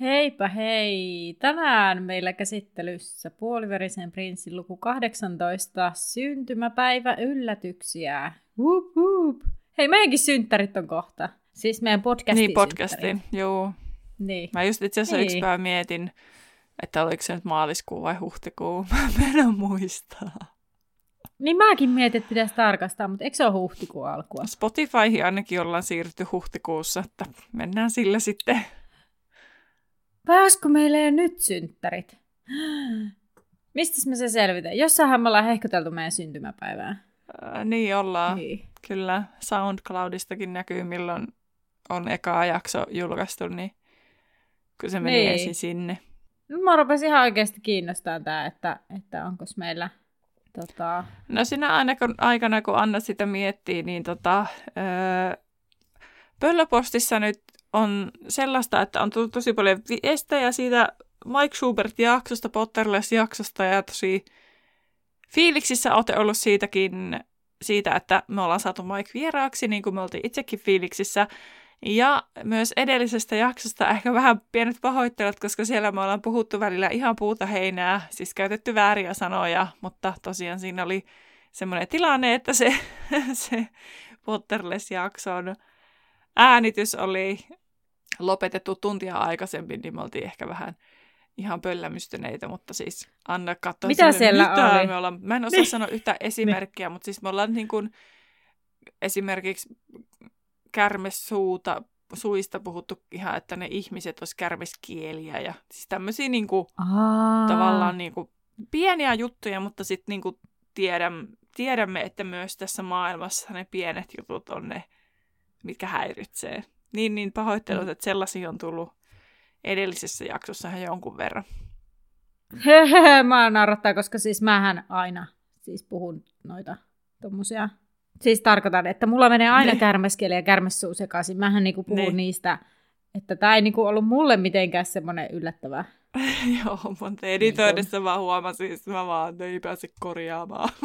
Heipä hei! Tänään meillä käsittelyssä puoliverisen prinssin luku 18, syntymäpäivä yllätyksiä. Woop, woop. Hei, meidänkin synttärit on kohta. Siis meidän podcastin Niin, podcastin, joo. Niin. Mä just itse asiassa Niin. yksi päivä mietin, että oliko se nyt maaliskuu vai huhtikuu. Mä en muistaa. Niin mäkin mietin, että pitäisi tarkastaa, mutta eikö se ole huhtikuun alkua? Spotifyhin ainakin ollaan siirrytty huhtikuussa, että mennään sillä sitten. Pääskö meille jo nyt synttärit? Mistä me se selvitään? Jossainhan me ollaan hehkuteltu meidän syntymäpäivää. Ää, niin ollaan. Niin. Kyllä SoundCloudistakin näkyy, milloin on eka jakso julkaistu, niin kun se meni Niin. ensin sinne. No, mä rupesin ihan oikeasti kiinnostaa tää, että, että onko meillä tota... No sinä aina kun, aikana, kun Anna sitä miettii, niin tota, öö, Pöllöpostissa nyt on sellaista, että on tullut tosi paljon viestejä siitä Mike Schubert-jaksosta, Potterless-jaksosta ja tosi fiiliksissä olette ollut siitäkin, siitä, että me ollaan saatu Mike vieraaksi, niin kuin me oltiin itsekin fiiliksissä. Ja myös edellisestä jaksosta ehkä vähän pienet pahoittelut, koska siellä me ollaan puhuttu välillä ihan puuta heinää, siis käytetty vääriä sanoja, mutta tosiaan siinä oli semmoinen tilanne, että se, se Potterless-jakson äänitys oli lopetettu tuntia aikaisemmin, niin me oltiin ehkä vähän ihan pöllämystyneitä, mutta siis Anna katsoi Mitä silleen, siellä mitä oli?" Me ollaan, mä en osaa Niin. sanoa yhtä esimerkkiä, mutta siis me ollaan niin kuin esimerkiksi kärmesuuta, suista puhuttu ihan, että ne ihmiset olisi kärmeskieliä ja siis tämmöisiä niin kuin, Aa. tavallaan niin kuin, pieniä juttuja, mutta sitten niin kuin tiedäm, tiedämme, että myös tässä maailmassa ne pienet jutut on ne, mitkä häiritsee. Niin, niin pahoittelut, Mm. että sellaisia on tullut edellisessä jaksossa ihan jonkun verran. Hehehe, mä naurattaa, koska siis mähän aina siis puhun noita tommosia. Siis tarkoitan, että mulla menee aina Niin. kärmeskeli ja kärmessuu sekaisin. Mähän niinku puhun Niin. niistä, että tää ei niinku ollut mulle mitenkään semmoinen yllättävä. Joo, mutta editoidessa mä huomasin, että mä vaan ei pääse korjaamaan.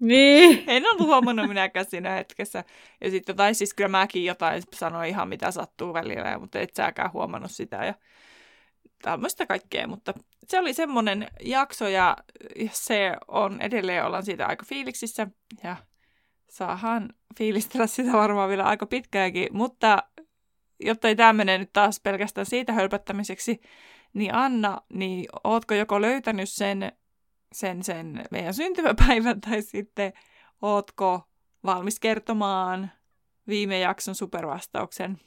Niin. en ollut huomannut minäkään siinä hetkessä. Ja sitten, tai siis kyllä mäkin jotain sanoin ihan mitä sattuu välillä, mutta et säkään huomannut sitä. Ja tämmöistä kaikkea, mutta se oli semmoinen jakso ja se on edelleen, ollaan siitä aika fiiliksissä ja saahan fiilistellä sitä varmaan vielä aika pitkäänkin, mutta jotta ei tämä mene nyt taas pelkästään siitä hölpättämiseksi, niin Anna, niin ootko joko löytänyt sen, sen, sen meidän syntymäpäivän tai sitten ootko valmis kertomaan viime jakson supervastauksen?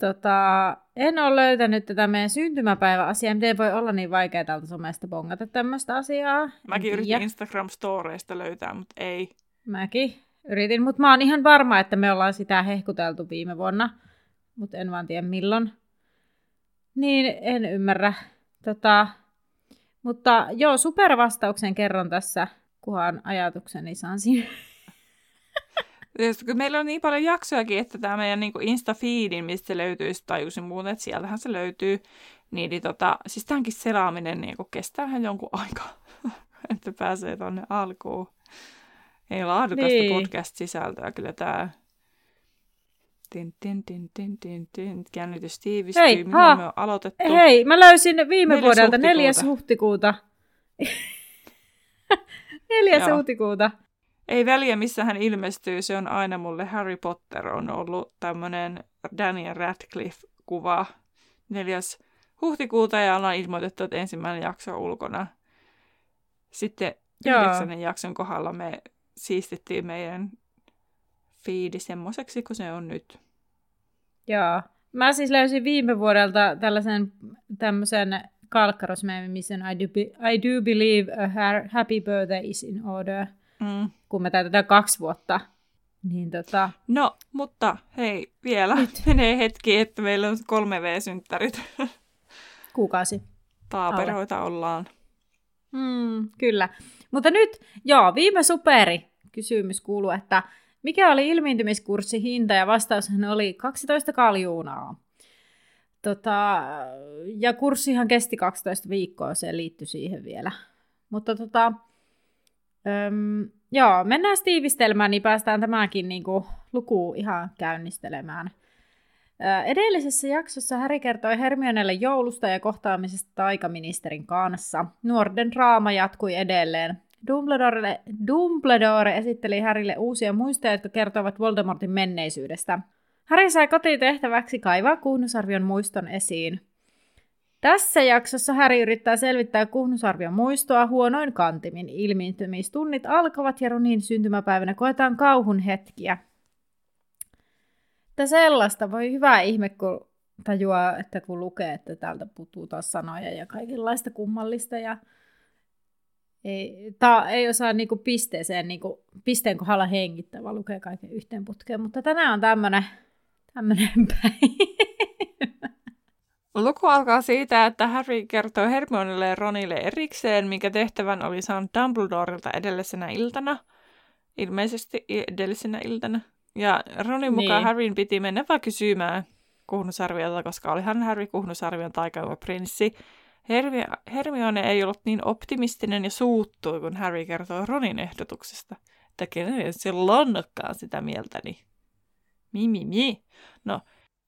Tota, en ole löytänyt tätä meidän syntymäpäiväasiaa. Miten voi olla niin vaikea täältä somesta bongata tämmöistä asiaa? Mäkin yritin Instagram-storeista löytää, mutta ei. Mäkin yritin, mutta mä oon ihan varma, että me ollaan sitä hehkuteltu viime vuonna, mutta en vaan tiedä milloin. Niin, en ymmärrä. Tota, mutta joo, supervastauksen kerron tässä, kunhan ajatukseni saan siinä. Kun meillä on niin paljon jaksojakin, että tämä meidän niin Insta-feedin, mistä se löytyy, sitten tajusin muuten, että sieltähän se löytyy. Niin, niin tota, siis tämänkin selaaminen niin kestää ihan jonkun aikaa, että pääsee tonne alkuun. Ei laadukasta niin. podcast-sisältöä kyllä tämä. Tin, tin, tin, tin, tin, tin. Jännitys tiivistyy. Hei, Milloin ha. me on aloitettu? Hei, mä löysin viime Neljäs vuodelta huhtikuuta. 4. huhtikuuta. 4. Joo. huhtikuuta. Ei väliä, missä hän ilmestyy. Se on aina mulle Harry Potter on ollut tämmöinen Daniel Radcliffe-kuva 4. huhtikuuta ja ollaan ilmoitettu, että ensimmäinen jakso on ulkona. Sitten Joo. yhdeksännen jakson kohdalla me siistittiin meidän fiidi semmoiseksi kuin se on nyt. Joo. Mä siis löysin viime vuodelta tällaisen tämmöisen on I do, be, I do believe a ha- happy birthday is in order, Mm. kun me täytetään kaksi vuotta Niin tota... No, mutta hei, vielä Nyt. menee hetki, että meillä on 3V-synttärit. Kuukausi. Taaperoita Alle. ollaan. Mm, kyllä. Mutta nyt, joo, viime superi kysymys kuuluu, että mikä oli ilmiintymiskurssi hinta ja vastaushan oli 12 kaljuunaa. Tota, ja kurssihan kesti 12 viikkoa, se liittyi siihen vielä. Mutta tota, öm, joo, mennään tiivistelmään, niin päästään tämäkin niin kuin, luku ihan käynnistelemään. Edellisessä jaksossa Häri kertoi Hermionelle joulusta ja kohtaamisesta taikaministerin kanssa. Nuorten draama jatkui edelleen. Dumbledore, Dumbledore esitteli Härille uusia muistoja, jotka kertovat Voldemortin menneisyydestä. Harry sai kotitehtäväksi kaivaa Kuhnusarvion muiston esiin. Tässä jaksossa Häri yrittää selvittää Kuhnusarvion muistoa huonoin kantimin. Ilmiintymistunnit alkavat ja Ronin syntymäpäivänä koetaan kauhun hetkiä. Että sellaista voi hyvä ihme, kun tajuaa, että kun lukee, että täältä puuttuu taas sanoja ja kaikenlaista kummallista ja ei, tää ei osaa niinku pisteeseen, niinku, pisteen kohdalla hengittää, vaan lukee kaiken yhteen putkeen. Mutta tänään on tämmönen, tämmönen päivä. Luku alkaa siitä, että Harry kertoo Hermionelle ja Ronille erikseen, mikä tehtävän oli saanut Dumbledorilta edellisenä iltana. Ilmeisesti edellisenä iltana. Ja Ronin mukaan niin. Harryn piti mennä vaan kysymään Kuhnusarviota, koska olihan Harry Kuhnusarvion taikauma prinssi. Hermi- Hermione ei ollut niin optimistinen ja suuttui, kun Harry kertoi Ronin ehdotuksesta. Että kenen se lonnokkaan sitä mieltä, niin mi. No,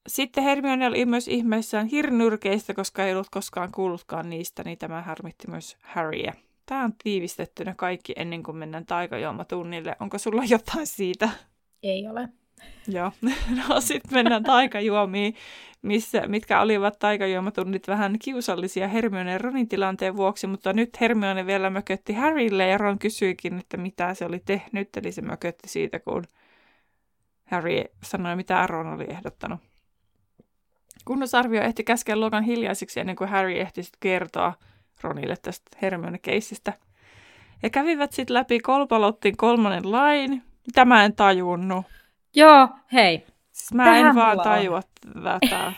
sitten Hermione oli myös ihmeissään hirnyrkeistä, koska ei ollut koskaan kuullutkaan niistä, niin tämä harmitti myös Harryä. Tämä on tiivistettynä kaikki ennen kuin mennään taikajuomatunnille. Onko sulla jotain siitä? Ei ole. Joo. No sitten mennään taikajuomiin, missä, mitkä olivat taikajuomatunnit vähän kiusallisia Hermione ja Ronin tilanteen vuoksi, mutta nyt Hermione vielä mökötti Harrylle ja Ron kysyikin, että mitä se oli tehnyt, eli se mökötti siitä, kun Harry sanoi, mitä Ron oli ehdottanut. Kunnosarvio ehti käskeä luokan hiljaisiksi ennen kuin Harry ehti kertoa Ronille tästä Hermione-keissistä. He kävivät sitten läpi Kolpalottin kolmannen lain, mitä mä en tajunnut. Joo, hei. Siis mä Tähän en vaan tajua tätä.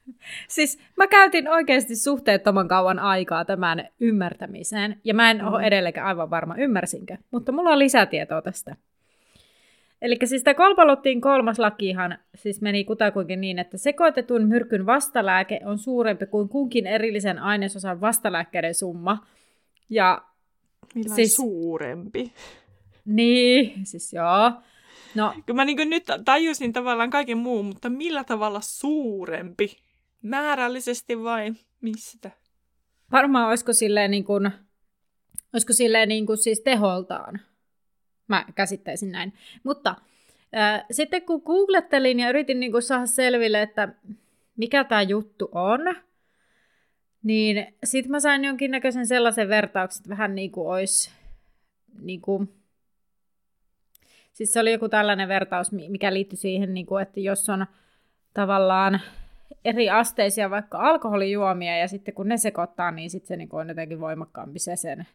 siis mä käytin oikeasti suhteettoman kauan aikaa tämän ymmärtämiseen, ja mä en mm. ole edelleenkään aivan varma, ymmärsinkö, mutta mulla on lisätietoa tästä. Eli siis tämä kolpalottiin kolmas lakihan siis meni kutakuinkin niin, että sekoitetun myrkyn vastalääke on suurempi kuin kunkin erillisen ainesosan vastalääkkeiden summa. Ja Millä siis, suurempi? Niin, siis joo. No. Kyllä mä niin nyt tajusin tavallaan kaiken muun, mutta millä tavalla suurempi? Määrällisesti vai mistä? Varmaan olisiko silleen niin kuin, olisiko silleen niin kuin siis teholtaan. Mä käsittäisin näin. Mutta äh, sitten kun googlettelin ja yritin niin kuin saada selville, että mikä tämä juttu on, niin sitten mä sain jonkinnäköisen sellaisen vertauksen, että vähän niin kuin olisi niin kuin, Siis se oli joku tällainen vertaus, mikä liittyi siihen, niin kuin, että jos on tavallaan eri asteisia vaikka alkoholijuomia ja sitten kun ne sekoittaa, niin sitten se niin kuin on jotenkin voimakkaampi se sen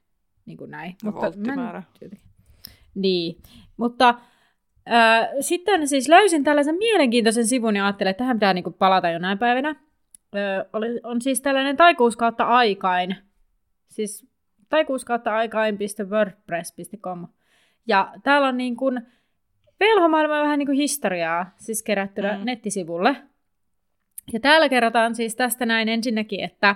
niin kuin näin. No, Mutta mä Niin, mutta äh, sitten siis löysin tällaisen mielenkiintoisen sivun ja ajattelin, että tähän pitää niin kuin palata jonain päivänä. Äh, oli, on siis tällainen taikuus kautta aikain, siis taikuus kautta aikain.wordpress.com ja täällä on niin kuin velhomaailman vähän niin kuin historiaa siis kerättynä mm. nettisivulle. Ja täällä kerrotaan siis tästä näin ensinnäkin, että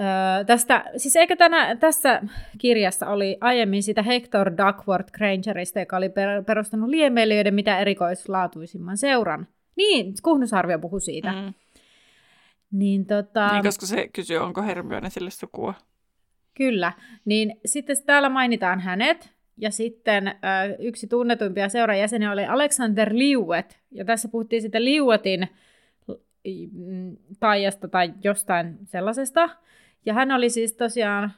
Öö, tästä, siis eikö tänä, tässä kirjassa oli aiemmin sitä Hector Duckworth Grangerista, joka oli per, perustanut liemeilijöiden mitä erikoislaatuisimman seuran. Niin, Kuhnusarvio puhui siitä. Mm. Niin, tota... niin, koska se kysyy, onko Hermione sille sukua. Kyllä. Niin sitten täällä mainitaan hänet, ja sitten yksi tunnetuimpia seurajäseniä oli Alexander Liuet. Ja tässä puhuttiin sitten Liuetin mm, taijasta tai jostain sellaisesta. Ja hän oli siis tosiaan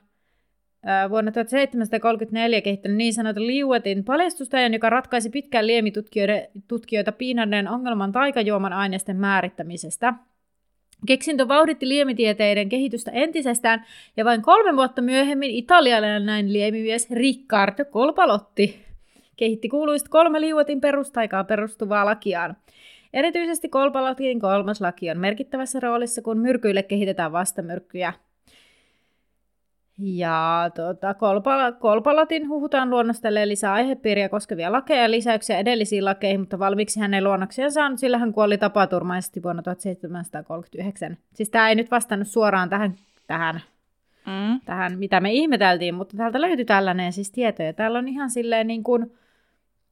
vuonna 1734 kehittänyt niin sanotun Liuetin paljastustajan, joka ratkaisi pitkään liemitutkijoita piinanneen ongelman taikajuoman aineisten määrittämisestä – Keksintö vauhditti liemitieteiden kehitystä entisestään, ja vain kolme vuotta myöhemmin italialainen liemimies Riccardo Colpalotti kehitti kuuluista kolme liuotin perustaikaa perustuvaa lakiaan. Erityisesti kolpalatin kolmas laki on merkittävässä roolissa, kun myrkyille kehitetään vastamyrkkyjä. Ja tuota, kolpala, kolpalatin huhutaan luonnostelee lisää aihepiiriä koskevia lakeja ja lisäyksiä edellisiin lakeihin, mutta valmiiksi hän ei luonnoksia saanut, sillä hän kuoli tapaturmaisesti vuonna 1739. Siis tämä ei nyt vastannut suoraan tähän, tähän, mm. tähän mitä me ihmeteltiin, mutta täältä löytyi tällainen siis tietoja. Täällä on ihan silleen niin kuin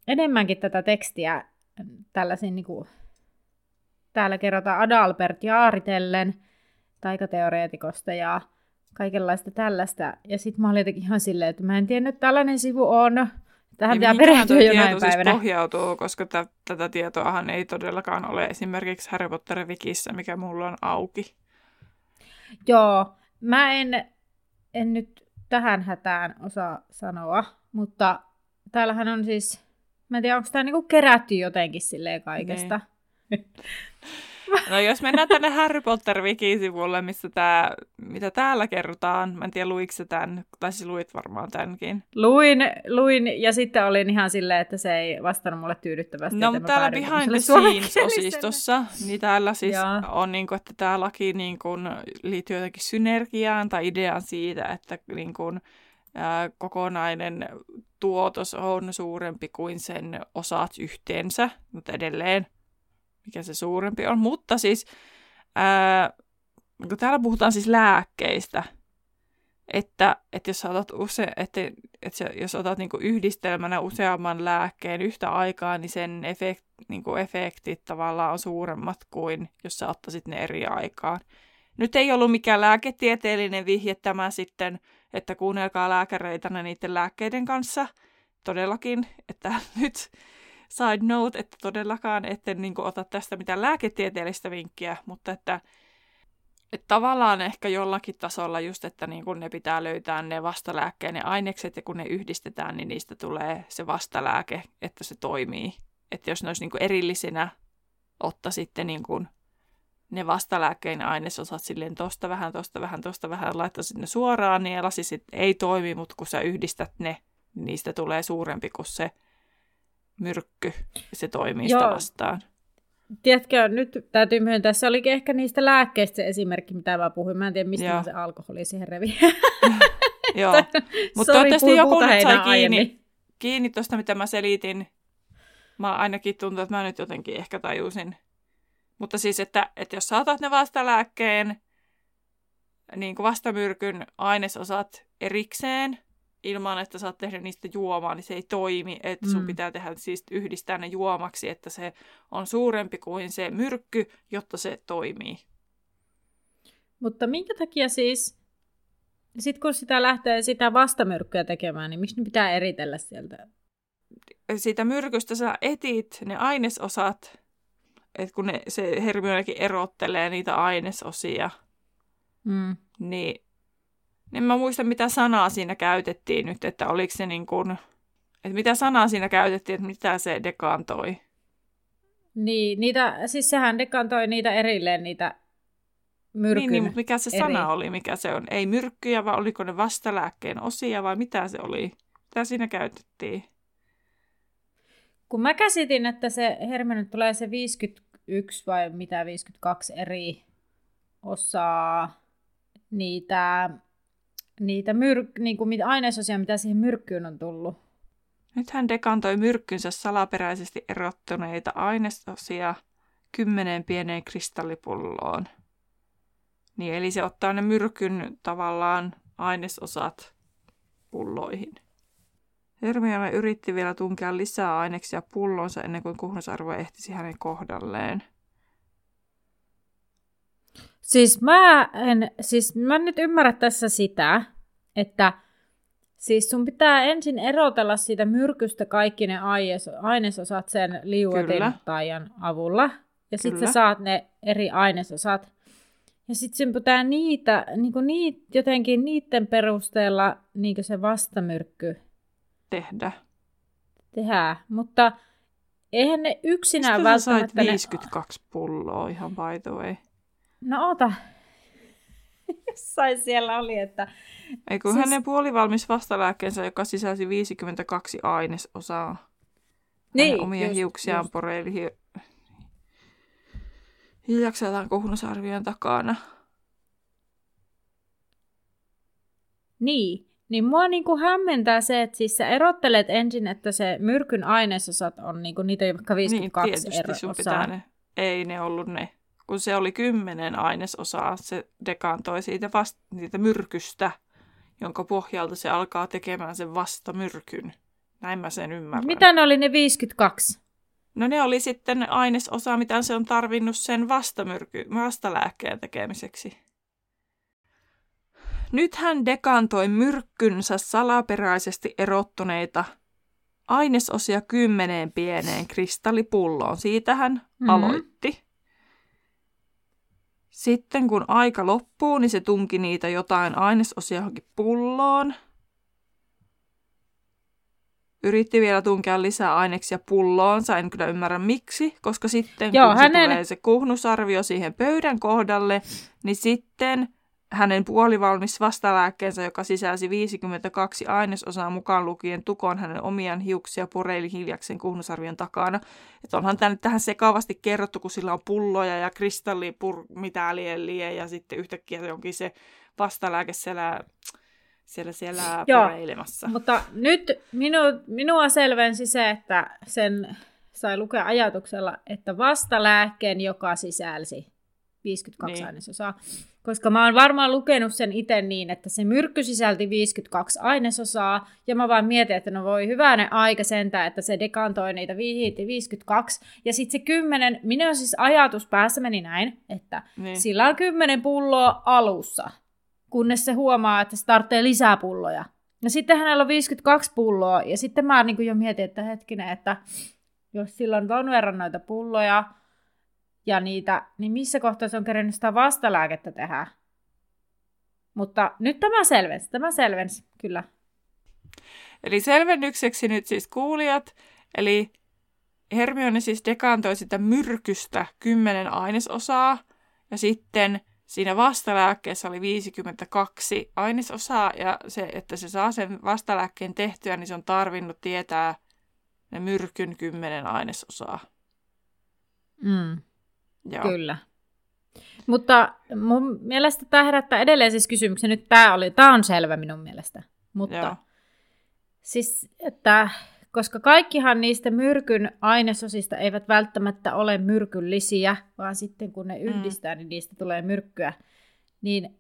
enemmänkin tätä tekstiä tällaisiin niin kuin, täällä kerrotaan Adalbert Jaaritellen taikateoreetikosta ja kaikenlaista tällaista. Ja sitten mä olin jotenkin ihan silleen, että mä en tiedä, että tällainen sivu on. Tähän pitää perehtyä jonain siis päivänä. Siis pohjautuu, koska t- tätä tietoahan ei todellakaan ole esimerkiksi Harry Potter Wikissä, mikä mulla on auki. Joo, mä en, en nyt tähän hätään osaa sanoa, mutta täällähän on siis, mä en tiedä, onko tämä niinku kerätty jotenkin silleen kaikesta. Niin. No jos mennään tänne Harry Potter Wiki-sivulle, missä tää, mitä täällä kerrotaan, mä en tiedä luiko tämän, tai siis luit varmaan tämänkin. Luin, luin ja sitten olin ihan silleen, että se ei vastannut mulle tyydyttävästi. No mutta täällä Behind the Scenes-osistossa, niin täällä siis Joo. on niin kuin, että tämä laki niin kuin, liittyy jotenkin synergiaan tai ideaan siitä, että niin kuin, ää, kokonainen tuotos on suurempi kuin sen osat yhteensä, mutta edelleen mikä se suurempi on. Mutta siis, ää, kun täällä puhutaan siis lääkkeistä, että, että jos otat, use, että, että jos otat niin yhdistelmänä useamman lääkkeen yhtä aikaa, niin sen efekt, niin efektit tavallaan on suuremmat kuin jos sä ottaisit ne eri aikaan. Nyt ei ollut mikään lääketieteellinen vihje tämä sitten, että kuunnelkaa lääkäreitä niiden lääkkeiden kanssa. Todellakin, että nyt side note, että todellakaan ette niin kuin, ota tästä mitään lääketieteellistä vinkkiä, mutta että, että tavallaan ehkä jollakin tasolla just, että niin kuin ne pitää löytää ne vastalääkkeen ne ainekset ja kun ne yhdistetään, niin niistä tulee se vastalääke, että se toimii. Että jos ne olisi niin kuin erillisinä, otta sitten niin kuin ne vastalääkkeen ainesosat silleen tosta vähän, tosta vähän, tosta vähän, laittaisit ne suoraan, niin lasisit ei toimi, mutta kun sä yhdistät ne, niin niistä tulee suurempi kuin se myrkky ja se toimii Joo. sitä vastaan. Tiedätkö, nyt täytyy myöntää, se olikin ehkä niistä lääkkeistä se esimerkki, mitä mä puhuin. Mä en tiedä, mistä se alkoholi siihen revi. Joo, mutta toivottavasti joku nyt sai kiinni, kiinni tuosta, mitä mä selitin. Mä ainakin tuntuu, että mä nyt jotenkin ehkä tajusin. Mutta siis, että, että jos saatat ne vastalääkkeen, niin kuin vastamyrkyn ainesosat erikseen, ilman, että sä oot tehnyt niistä juomaa, niin se ei toimi. Että sun mm. pitää tehdä siis yhdistää ne juomaksi, että se on suurempi kuin se myrkky, jotta se toimii. Mutta minkä takia siis, sitten kun sitä lähtee sitä vastamyrkkyä tekemään, niin miksi ne pitää eritellä sieltä? Siitä myrkystä sä etit ne ainesosat, että kun ne, se Hermionekin erottelee niitä ainesosia, mm. niin en mä muista, mitä sanaa siinä käytettiin nyt, että oliko se niin kuin, että mitä sanaa siinä käytettiin, että mitä se dekantoi. Niin, niitä, siis sehän dekantoi niitä erilleen, niitä myrkyn Niin, niin mutta mikä se eri. sana oli, mikä se on? Ei myrkkyjä, vai oliko ne vastalääkkeen osia, vai mitä se oli? Mitä siinä käytettiin? Kun mä käsitin, että se Hermione tulee se 51 vai mitä 52 eri osaa niitä niitä myr- niin kuin ainesosia, mitä siihen myrkkyyn on tullut. Nyt hän dekantoi myrkkynsä salaperäisesti erottuneita ainesosia kymmeneen pieneen kristallipulloon. Niin, eli se ottaa ne myrkyn tavallaan ainesosat pulloihin. Hermione yritti vielä tunkea lisää aineksia pullonsa ennen kuin kuhnusarvo ehtisi hänen kohdalleen. Siis mä en, siis mä nyt ymmärrä tässä sitä, että siis sun pitää ensin erotella siitä myrkystä kaikki ne ainesosat sen liuotin taian avulla. Ja sitten sä saat ne eri ainesosat. Ja sitten sun pitää niitä, niinku niit, jotenkin niiden perusteella niinku se vastamyrkky tehdä. Tehdä, mutta eihän ne yksinään Mistä välttämättä... sait 52 ne... pulloa ihan by the way? No ota. Jossain siellä oli, että... Ei kun siis... hänen puolivalmis vastalääkkeensä, joka sisälsi 52 ainesosaa. niin, omia just, hiuksiaan just. poreili hi- hiljakseltaan kuhnusarvion takana. Niin, niin mua niinku hämmentää se, että siis sä erottelet ensin, että se myrkyn ainesosat on niinku, niitä vaikka 52 niin, tietysti sun pitää ne. Ei ne ollut ne. Kun se oli kymmenen ainesosaa, se dekantoi siitä vasta, siitä myrkystä, jonka pohjalta se alkaa tekemään sen vastamyrkyn. Näin mä sen ymmärrän. Mitä ne oli ne 52? No ne oli sitten ainesosa, mitä se on tarvinnut sen vastamyrky, vastalääkkeen tekemiseksi. Nyt hän dekantoi myrkkynsä salaperäisesti erottuneita ainesosia kymmeneen pieneen kristallipulloon. Siitä hän mm-hmm. aloitti. Sitten kun aika loppuu, niin se tunki niitä jotain ainesosia johonkin pulloon. Yritti vielä tunkea lisää aineksia pulloonsa, en kyllä ymmärrä miksi, koska sitten Joo, kun hänen... se tulee se kuhnusarvio siihen pöydän kohdalle, niin sitten hänen puolivalmis vastalääkkeensä, joka sisälsi 52 ainesosaa mukaan lukien tukon hänen omiaan hiuksia pureili hiljaksen kuhnusarvion takana. Että onhan tämä nyt tähän sekavasti kerrottu, kun sillä on pulloja ja kristallipur mitä lieliä ja sitten yhtäkkiä onkin se vastalääke siellä, siellä, siellä Joo, pureilemassa. mutta nyt minu, minua selvensi se, että sen sai lukea ajatuksella, että vastalääkkeen, joka sisälsi 52 niin. ainesosaa. Koska mä oon varmaan lukenut sen itse niin, että se myrkky sisälti 52 ainesosaa, ja mä vaan mietin, että no voi hyvänen aika sentään, että se dekantoi niitä 52, ja sitten se 10, minun siis ajatus päässä meni näin, että niin. sillä on 10 pulloa alussa, kunnes se huomaa, että se tarvitsee lisää pulloja. Ja sitten hänellä on 52 pulloa, ja sitten mä niin jo mietin, että hetkinen, että jos sillä on ton verran noita pulloja, ja niitä, niin missä kohtaa se on kerennyt sitä vastalääkettä tehdä. Mutta nyt tämä selvensi, tämä selvensi, kyllä. Eli selvennykseksi nyt siis kuulijat, eli Hermione siis dekantoi sitä myrkystä kymmenen ainesosaa, ja sitten siinä vastalääkkeessä oli 52 ainesosaa, ja se, että se saa sen vastalääkkeen tehtyä, niin se on tarvinnut tietää ne myrkyn kymmenen ainesosaa. Mm. Joo. Kyllä. Mutta mun mielestä tämä herättää edelleen siis kysymyksen. Nyt tämä, oli, tämä on selvä minun mielestä. Mutta Joo. siis, että koska kaikkihan niistä myrkyn ainesosista eivät välttämättä ole myrkyllisiä, vaan sitten kun ne mm. yhdistää, mm. niin niistä tulee myrkkyä. Niin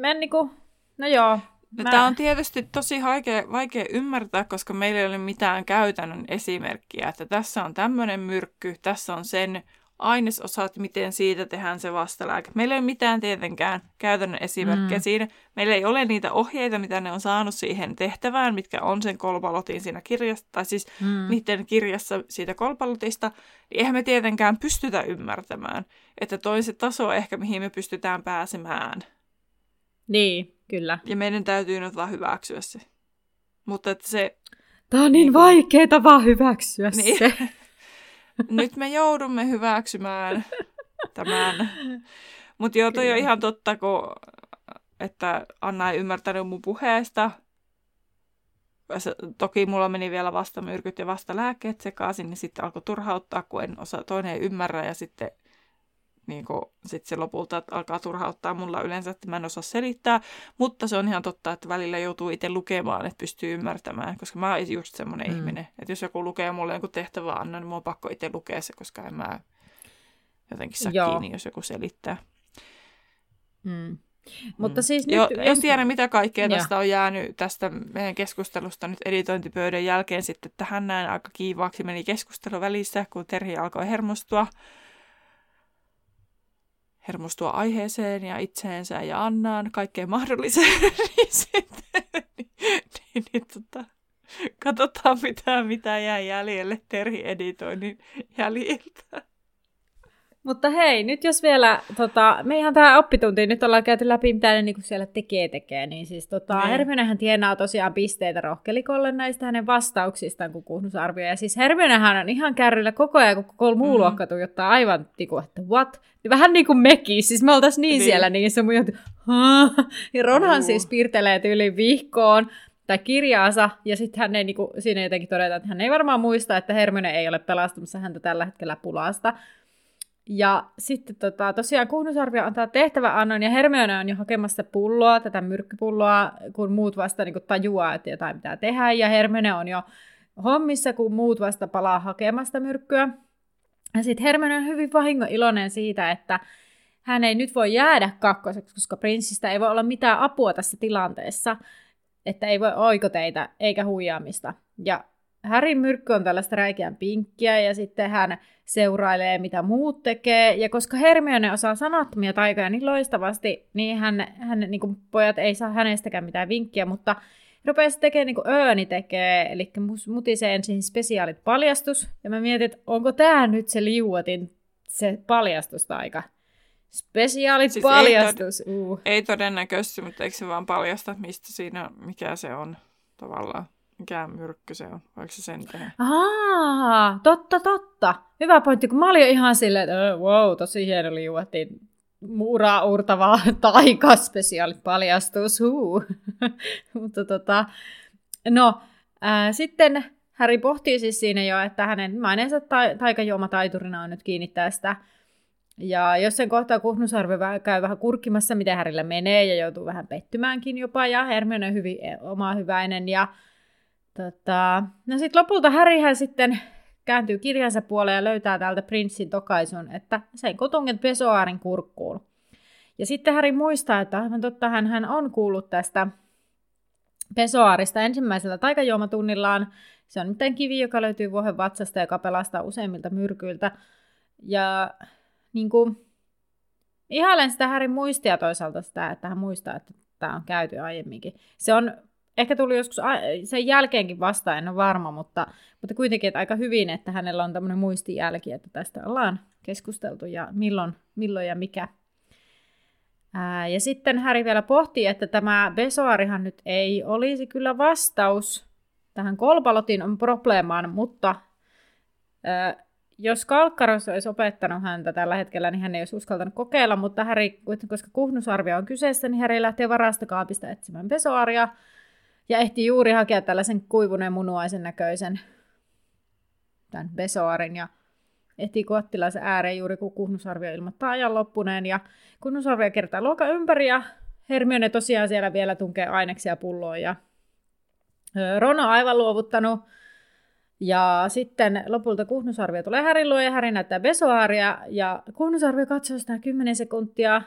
mä niinku, no joo. No, mä... Tämä on tietysti tosi vaikea, vaikea ymmärtää, koska meillä ei ole mitään käytännön esimerkkiä, että tässä on tämmöinen myrkky, tässä on sen ainesosat, miten siitä tehdään se vastalääke. Meillä ei ole mitään tietenkään käytännön esimerkkejä mm. siinä. Meillä ei ole niitä ohjeita, mitä ne on saanut siihen tehtävään, mitkä on sen kolpalotin siinä kirjassa, tai siis mm. miten kirjassa siitä kolpalotista. Niin eihän me tietenkään pystytä ymmärtämään, että toiset taso ehkä, mihin me pystytään pääsemään. Niin, Kyllä. Ja meidän täytyy nyt vaan hyväksyä se. Mutta että se... Tämä on niin, niin vaikeaa vaan hyväksyä niin. se. nyt me joudumme hyväksymään tämän. Mutta joo, toi on ihan totta, kun, että Anna ei ymmärtänyt mun puheesta. Toki mulla meni vielä vasta myrkyt ja vasta lääkkeet sekaisin, niin sitten alkoi turhauttaa, kun en osa, toinen ei ymmärrä ja sitten niin sit se lopulta alkaa turhauttaa mulla yleensä, että mä en osaa selittää, mutta se on ihan totta, että välillä joutuu itse lukemaan, että pystyy ymmärtämään, koska mä oon just semmoinen mm. ihminen, että jos joku lukee mulle jonkun tehtävä anna, niin mun on pakko itse lukea se, koska en mä jotenkin saa Joo. kiinni, jos joku selittää. Mm. Mutta mm. siis jo, nyt... En tiedä, mitä kaikkea ja. tästä on jäänyt tästä meidän keskustelusta nyt editointipöydän jälkeen sitten tähän näin aika kiivaaksi meni keskustelu välissä, kun Terhi alkoi hermostua hermostua aiheeseen ja itseensä ja Annaan, kaikkeen mahdolliseen, niin sitten niin, niin, niin, tota, katsotaan mitä, mitä jää jäljelle Terhi-editoinnin jäljiltä. Mutta hei, nyt jos vielä, tota, me ihan tämä oppitunti, nyt ollaan käyty läpi, mitä ne niinku siellä tekee tekee, niin siis tota. Hermionähän tienaa tosiaan pisteitä rohkelikolle näistä hänen vastauksistaan, kun kuhnusarvio. Ja siis Hermionähän on ihan kärryllä koko ajan, kun koko muu mm. luokka tuijottaa aivan, tiku, että what? Niin vähän niin kuin mekin, siis me oltaisiin niin, niin. siellä, niin se mun ja Ronhan uh. siis piirtelee yli vihkoon, tai kirjaansa, ja sitten hän ei niin kuin, siinä jotenkin todeta, että hän ei varmaan muista, että Hermione ei ole pelastamassa häntä tällä hetkellä pulasta. Ja sitten tota, tosiaan Kuhnusarvio antaa tehtäväannon, ja Hermione on jo hakemassa pulloa, tätä myrkkypulloa, kun muut vasta niin kuin, tajuaa, että jotain pitää tehdä, ja Hermione on jo hommissa, kun muut vasta palaa hakemasta myrkkyä. Ja sitten Hermione on hyvin vahingoiloinen siitä, että hän ei nyt voi jäädä kakkoseksi, koska prinssistä ei voi olla mitään apua tässä tilanteessa, että ei voi oikoteita eikä huijaamista. Ja Härin myrkky on tällaista räikeän pinkkiä ja sitten hän seurailee, mitä muut tekee. Ja koska Hermione osaa sanattomia taikoja niin loistavasti, niin, hän, hän, niin kuin pojat ei saa hänestäkään mitään vinkkiä, mutta rupeaa tekemään niin kuin Ööni tekee, eli mutisee ensin spesiaalit paljastus. Ja mä mietin, että onko tämä nyt se liuotin, se paljastustaika. Spesiaalit siis paljastus. Ei, tod- uh. ei todennäköisesti, mutta eikö se vaan paljasta, mistä siinä, mikä se on tavallaan? Mikä myrkky se on? Voiko se sen tehdä? Aa, totta, totta. Hyvä pointti, kun mä olin ihan silleen, että wow, tosi hieno liuottiin muuraa uurtavaa taikaspesiaalit paljastus. Huu. Mutta tota, no, ää, sitten Harry pohtii siis siinä jo, että hänen maineensa ta- taikajuomataiturina on nyt kiinnittää sitä ja jos sen kohtaa Kuhnusarve käy vähän kurkkimassa, mitä Härillä menee, ja joutuu vähän pettymäänkin jopa, ja Hermione on hyvin e, oma hyväinen, ja tota, no sitten lopulta Härihän sitten kääntyy kirjansa puoleen ja löytää täältä prinssin tokaisun, että sen kotunget Pesoaarin kurkkuun. Ja sitten Häri muistaa, että aivan totta, hän, hän on kuullut tästä Pesoaarista ensimmäisellä taikajuomatunnillaan. Se on miten kivi, joka löytyy vuohen vatsasta, joka pelastaa useimmilta myrkyiltä. Ja niin kuin, ihailen sitä Härin muistia toisaalta sitä, että hän muistaa, että tämä on käyty aiemminkin. Se on ehkä tuli joskus sen jälkeenkin vasta, en ole varma, mutta, mutta kuitenkin että aika hyvin, että hänellä on tämmöinen muistijälki, että tästä ollaan keskusteltu ja milloin, milloin ja mikä. Ää, ja sitten Häri vielä pohtii, että tämä Besoarihan nyt ei olisi kyllä vastaus tähän kolpalotin on probleemaan, mutta ää, jos Kalkkaros olisi opettanut häntä tällä hetkellä, niin hän ei olisi uskaltanut kokeilla, mutta Häri, koska kuhnusarvio on kyseessä, niin Häri lähtee varastokaapista etsimään pesoaria ja ehti juuri hakea tällaisen kuivuneen munuaisen näköisen tämän besoarin ja ehtii kottilaisen ääreen juuri kun kuhnusarvio ilmoittaa ajan loppuneen. Ja kuhnusarvio kertaa luokan ympäri ja Hermione tosiaan siellä vielä tunkee aineksia pulloon ja Rono on aivan luovuttanut. Ja sitten lopulta Kuhnusarvio tulee Härin luo ja Häri näyttää Besoaria ja Kuhnusarvio katsoo sitä 10 sekuntia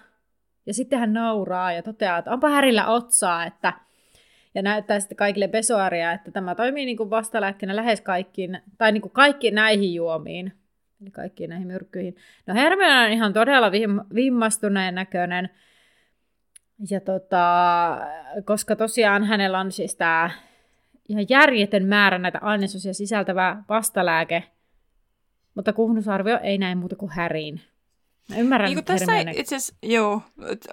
ja sitten hän nauraa ja toteaa, että onpa Härillä otsaa, että ja näyttää sitten kaikille Besoaria, että tämä toimii niin kuin vastalääkkeenä lähes kaikkiin, tai niin kuin kaikkiin näihin juomiin, eli kaikkiin näihin myrkkyihin. No Hermione on ihan todella vimmastuneen näköinen, ja tota, koska tosiaan hänellä on siis tämä ihan järjetön määrä näitä ainesosia sisältävä vastalääke, mutta kuhnusarvio ei näin muuta kuin häriin. Mä ymmärrän niin tässä ei, itse asiassa, joo,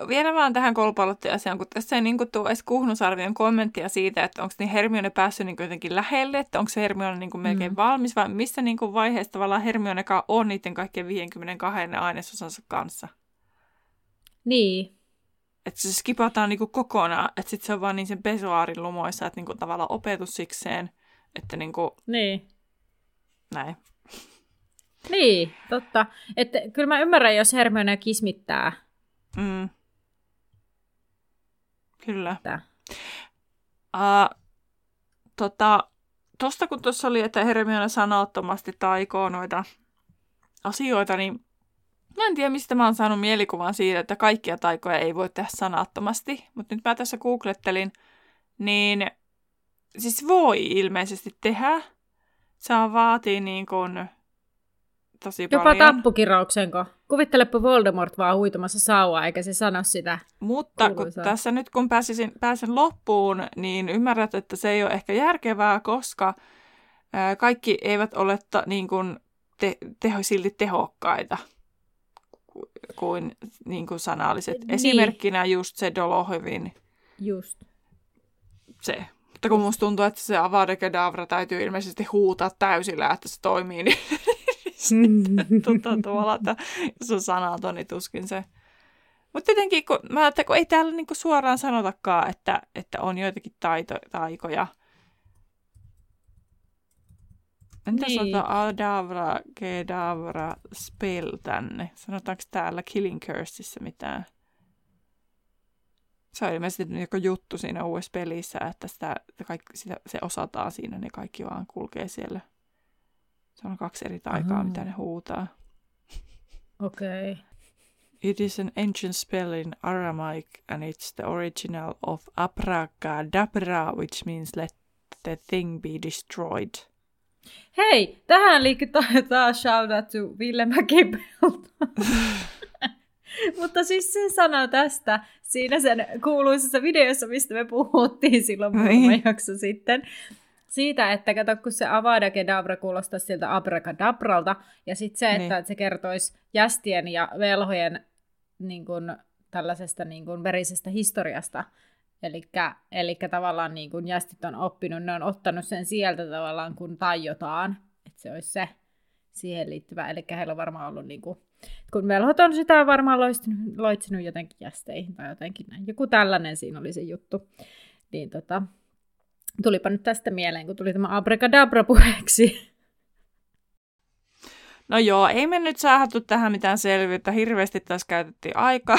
vielä vaan tähän kolpalottiasiaan, kun tässä ei niin kuin tuo edes kuhnusarvion kommenttia siitä, että onko niin Hermione päässyt niin jotenkin lähelle, että onko se Hermione niin kuin melkein mm. valmis, vai missä niin kuin vaiheessa tavallaan Hermione on niiden kaikkien 52 ainesosansa kanssa. Niin, että se skipataan niinku kokonaan, että sitten se on vaan niin sen pesuaarin lumoissa, että niinku tavallaan opetus sikseen, että niinku... Niin. Näin. Niin, totta. Että kyllä mä ymmärrän, jos Hermione kismittää. Mm. Kyllä. Uh, tota, tosta kun tuossa oli, että Hermione sanattomasti taikoo noita asioita, niin Mä en tiedä, mistä mä oon saanut mielikuvan siitä, että kaikkia taikoja ei voi tehdä sanattomasti, mutta nyt mä tässä googlettelin, niin siis voi ilmeisesti tehdä. Saa vaatii niin kuin tosi Jopa paljon. Jopa tappukirauksenko? Kuvittelepa Voldemort vaan huitumassa saua, eikä se sano sitä. Mutta kun tässä nyt kun pääsisin, pääsen loppuun, niin ymmärrät, että se ei ole ehkä järkevää, koska ää, kaikki eivät ole ta, niin kuin te, teho, silti tehokkaita kuin, niin kuin sanalliset. Niin. Esimerkkinä just se Dolohovin. Just. Se. Mutta kun musta tuntuu, että se Avada Kedavra täytyy ilmeisesti huutaa täysillä, että se toimii, niin sitten tuntuu tavallaan, että jos on sanaton, niin tuskin se Mutta tietenkin, kun, mä ajattelin, kun ei täällä niinku suoraan sanotakaan, että, että on joitakin taito, taikoja. Entä niin. sanotaan Adavra, Kedavra, Spell tänne? Sanotaanko täällä Killing Curseissa mitään? Se on ilmeisesti joku juttu siinä uudessa pelissä, että sitä, kaikki, sitä, se osataan siinä, ne kaikki vaan kulkee siellä. Se on kaksi eri taikaa, Aha. mitä ne huutaa. Okei. Okay. It is an ancient spell in Aramaic and it's the original of abracadabra, which means let the thing be destroyed. Hei, tähän liittyy taas shout out to Ville Mäkipelto. Mutta siis se sanoo tästä siinä sen kuuluisessa videossa, mistä me puhuttiin silloin muutama niin. jakso sitten. Siitä, että kato, kun se Avada Kedavra kuulostaa siltä Abracadabralta, ja sitten se, että niin. se kertoisi jästien ja velhojen niin kun, tällaisesta niin kun, verisestä historiasta. Eli tavallaan niin kun jästit on oppinut, ne on ottanut sen sieltä tavallaan, kun tajotaan, että se olisi se siihen liittyvä. Eli heillä on varmaan ollut, niin kun, kun velhot on sitä varmaan loistunut, loitsinut jotenkin jästeihin tai jotenkin näin. Joku tällainen siinä oli se juttu. Niin tota, tulipa nyt tästä mieleen, kun tuli tämä abracadabra puheeksi. No joo, ei me nyt saatu tähän mitään selvyyttä. Hirveästi taas käytettiin aikaa.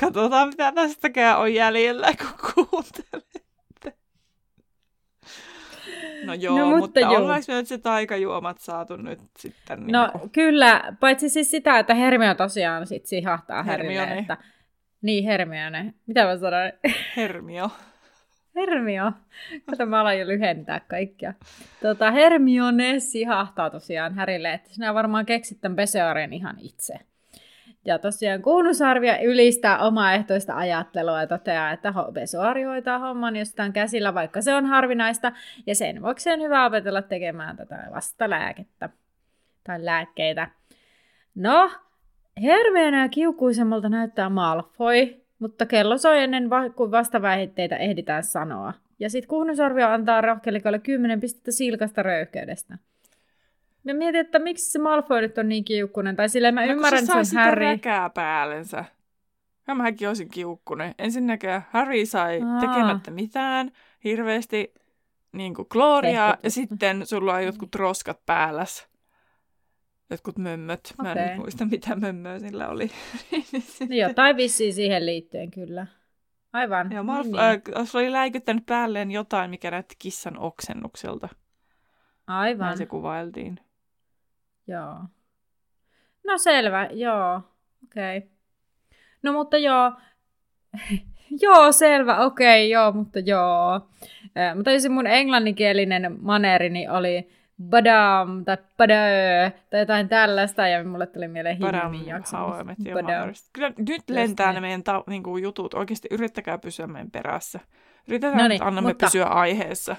Katsotaan, mitä tästäkään on jäljellä, kun kuuntelette. No joo, no, mutta, mutta joo. ollaanko me nyt se taikajuomat saatu nyt sitten? Niin no kuin... kyllä, paitsi siis sitä, että Hermio tosiaan sit sihahtaa Hermione. Hermille, että... Niin, Hermione. Mitä mä sanoin? Hermio. Hermio. Kato, mä alan jo lyhentää kaikkia. Tota, Hermione sihahtaa tosiaan Härille, että sinä varmaan keksit tämän Besearen ihan itse. Ja tosiaan Kuunusarvia ylistää omaehtoista ajattelua ja toteaa, että Besoari hoitaa homman jostain käsillä, vaikka se on harvinaista, ja sen vuoksi on hyvä opetella tekemään tätä vastalääkettä tai lääkkeitä. No, Hermione ja kiukuisemmalta näyttää Malfoy, mutta kello soi ennen va- kuin vastaväitteitä ehditään sanoa. Ja sitten kuhnusarvio antaa rohkelikolle 10 pistettä silkasta röyhkeydestä. Mä mietin, että miksi se Malfoy nyt on niin kiukkunen. Tai silleen mä no, ymmärrän, että se on Harry. Se päällensä. Ja mäkin olisin kiukkunen. Ensinnäkään Harry sai Aa. tekemättä mitään hirveästi niin kuin Gloria, ja sitten sulla on jotkut roskat päälläs jotkut mömmöt. Mä okay. en muista, mitä mömmöä sillä oli. no jotain vissiin siihen liittyen, kyllä. Aivan. Ja Malf- niin. äh, oli läikyttänyt päälleen jotain, mikä näytti kissan oksennukselta. Aivan. Näin se kuvailtiin. Joo. No selvä, joo. Okei. Okay. No mutta joo. joo, selvä, okei, okay, joo, mutta joo. Äh, mutta se mun englanninkielinen maneerini oli badam tai badö tai jotain tällaista, ja mulle tuli mieleen Hilmin jakso. Kyllä nyt lentää ne meidän ta- niinku, jutut. Oikeasti yrittäkää pysyä meidän perässä. Yritetään, Noniin, annamme mutta... pysyä aiheessa.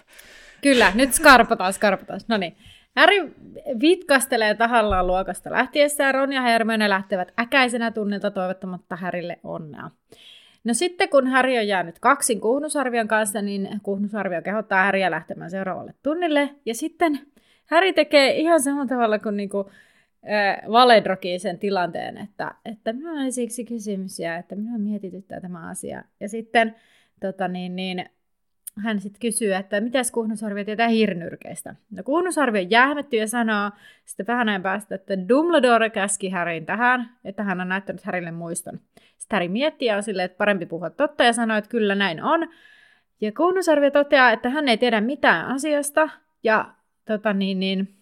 Kyllä, nyt skarpataan, skarpataan. No niin. Harry vitkastelee tahallaan luokasta lähtiessä ja Ron ja Hermione lähtevät äkäisenä tunnilta toivottamatta Härille onnea. No sitten kun Harry on jäänyt kaksin kuhnusarvion kanssa, niin kuhnusarvio kehottaa Harryä lähtemään seuraavalle tunnille. Ja sitten Harry tekee ihan samalla tavalla kuin niinku, äh, Valedroki sen tilanteen, että, että minulla on siksi kysymyksiä, että minua mietityttää tämä asia. Ja sitten tota niin, niin, hän sitten kysyy, että mitäs Kuhnusarvio tietää hirnyrkeistä. No Kuhnusarvio jähmetty ja sanoo sitten vähän näin päästä, että Dumbledore käski Harryn tähän, että hän on näyttänyt Harrylle muiston. Sitten Harry miettii ja on silleen, että parempi puhua totta ja sanoo, että kyllä näin on. Ja Kuhnusarvio toteaa, että hän ei tiedä mitään asiasta ja tota niin, niin,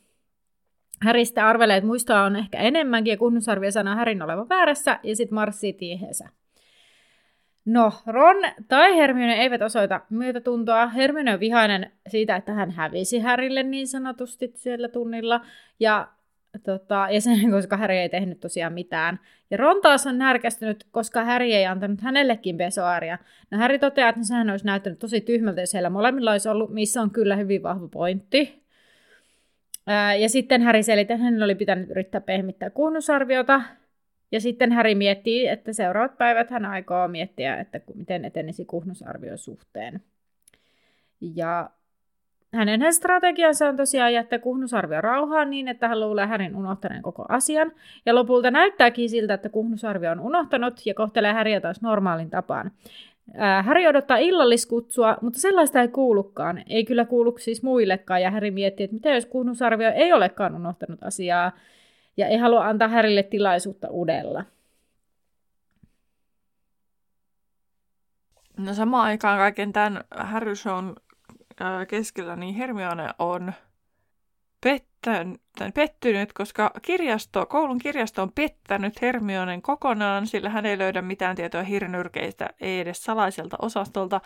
Häri sitten arvelee, että muistoa on ehkä enemmänkin, ja kunnusarvio sanoo Härin olevan väärässä, ja sitten marssii tiiheensä. No, Ron tai Hermione eivät osoita myötätuntoa. Hermione on vihainen siitä, että hän hävisi Härille niin sanotusti siellä tunnilla, ja, tota, ja sen, koska Häri ei tehnyt tosiaan mitään. Ja Ron taas on närkästynyt, koska Häri ei antanut hänellekin pesoaria. No Häri toteaa, että sehän olisi näyttänyt tosi tyhmältä, jos heillä molemmilla olisi ollut, missä on kyllä hyvin vahva pointti. Ja sitten Häri selitti, että hän oli pitänyt yrittää pehmittää kunnusarviota. Ja sitten Häri miettii, että seuraavat päivät hän aikoo miettiä, että miten etenisi kuhnusarvion suhteen. Ja hänen strategiansa on tosiaan jättää Kuhnusarvio rauhaan niin, että hän luulee hänen unohtaneen koko asian. Ja lopulta näyttääkin siltä, että Kuhnusarvio on unohtanut ja kohtelee Häriä taas normaalin tapaan. Häri odottaa illalliskutsua, mutta sellaista ei kuulukaan. Ei kyllä kuulu siis muillekaan, ja Häri miettii, että mitä jos Kuhnusarvio ei olekaan unohtanut asiaa, ja ei halua antaa Härille tilaisuutta udella. No samaan aikaan kaiken tämän Harry keskellä, niin Hermione on pettänyt, pettynyt, koska kirjasto, koulun kirjasto on pettänyt Hermionen kokonaan, sillä hän ei löydä mitään tietoa hirnyrkeistä, ei edes salaiselta osastolta.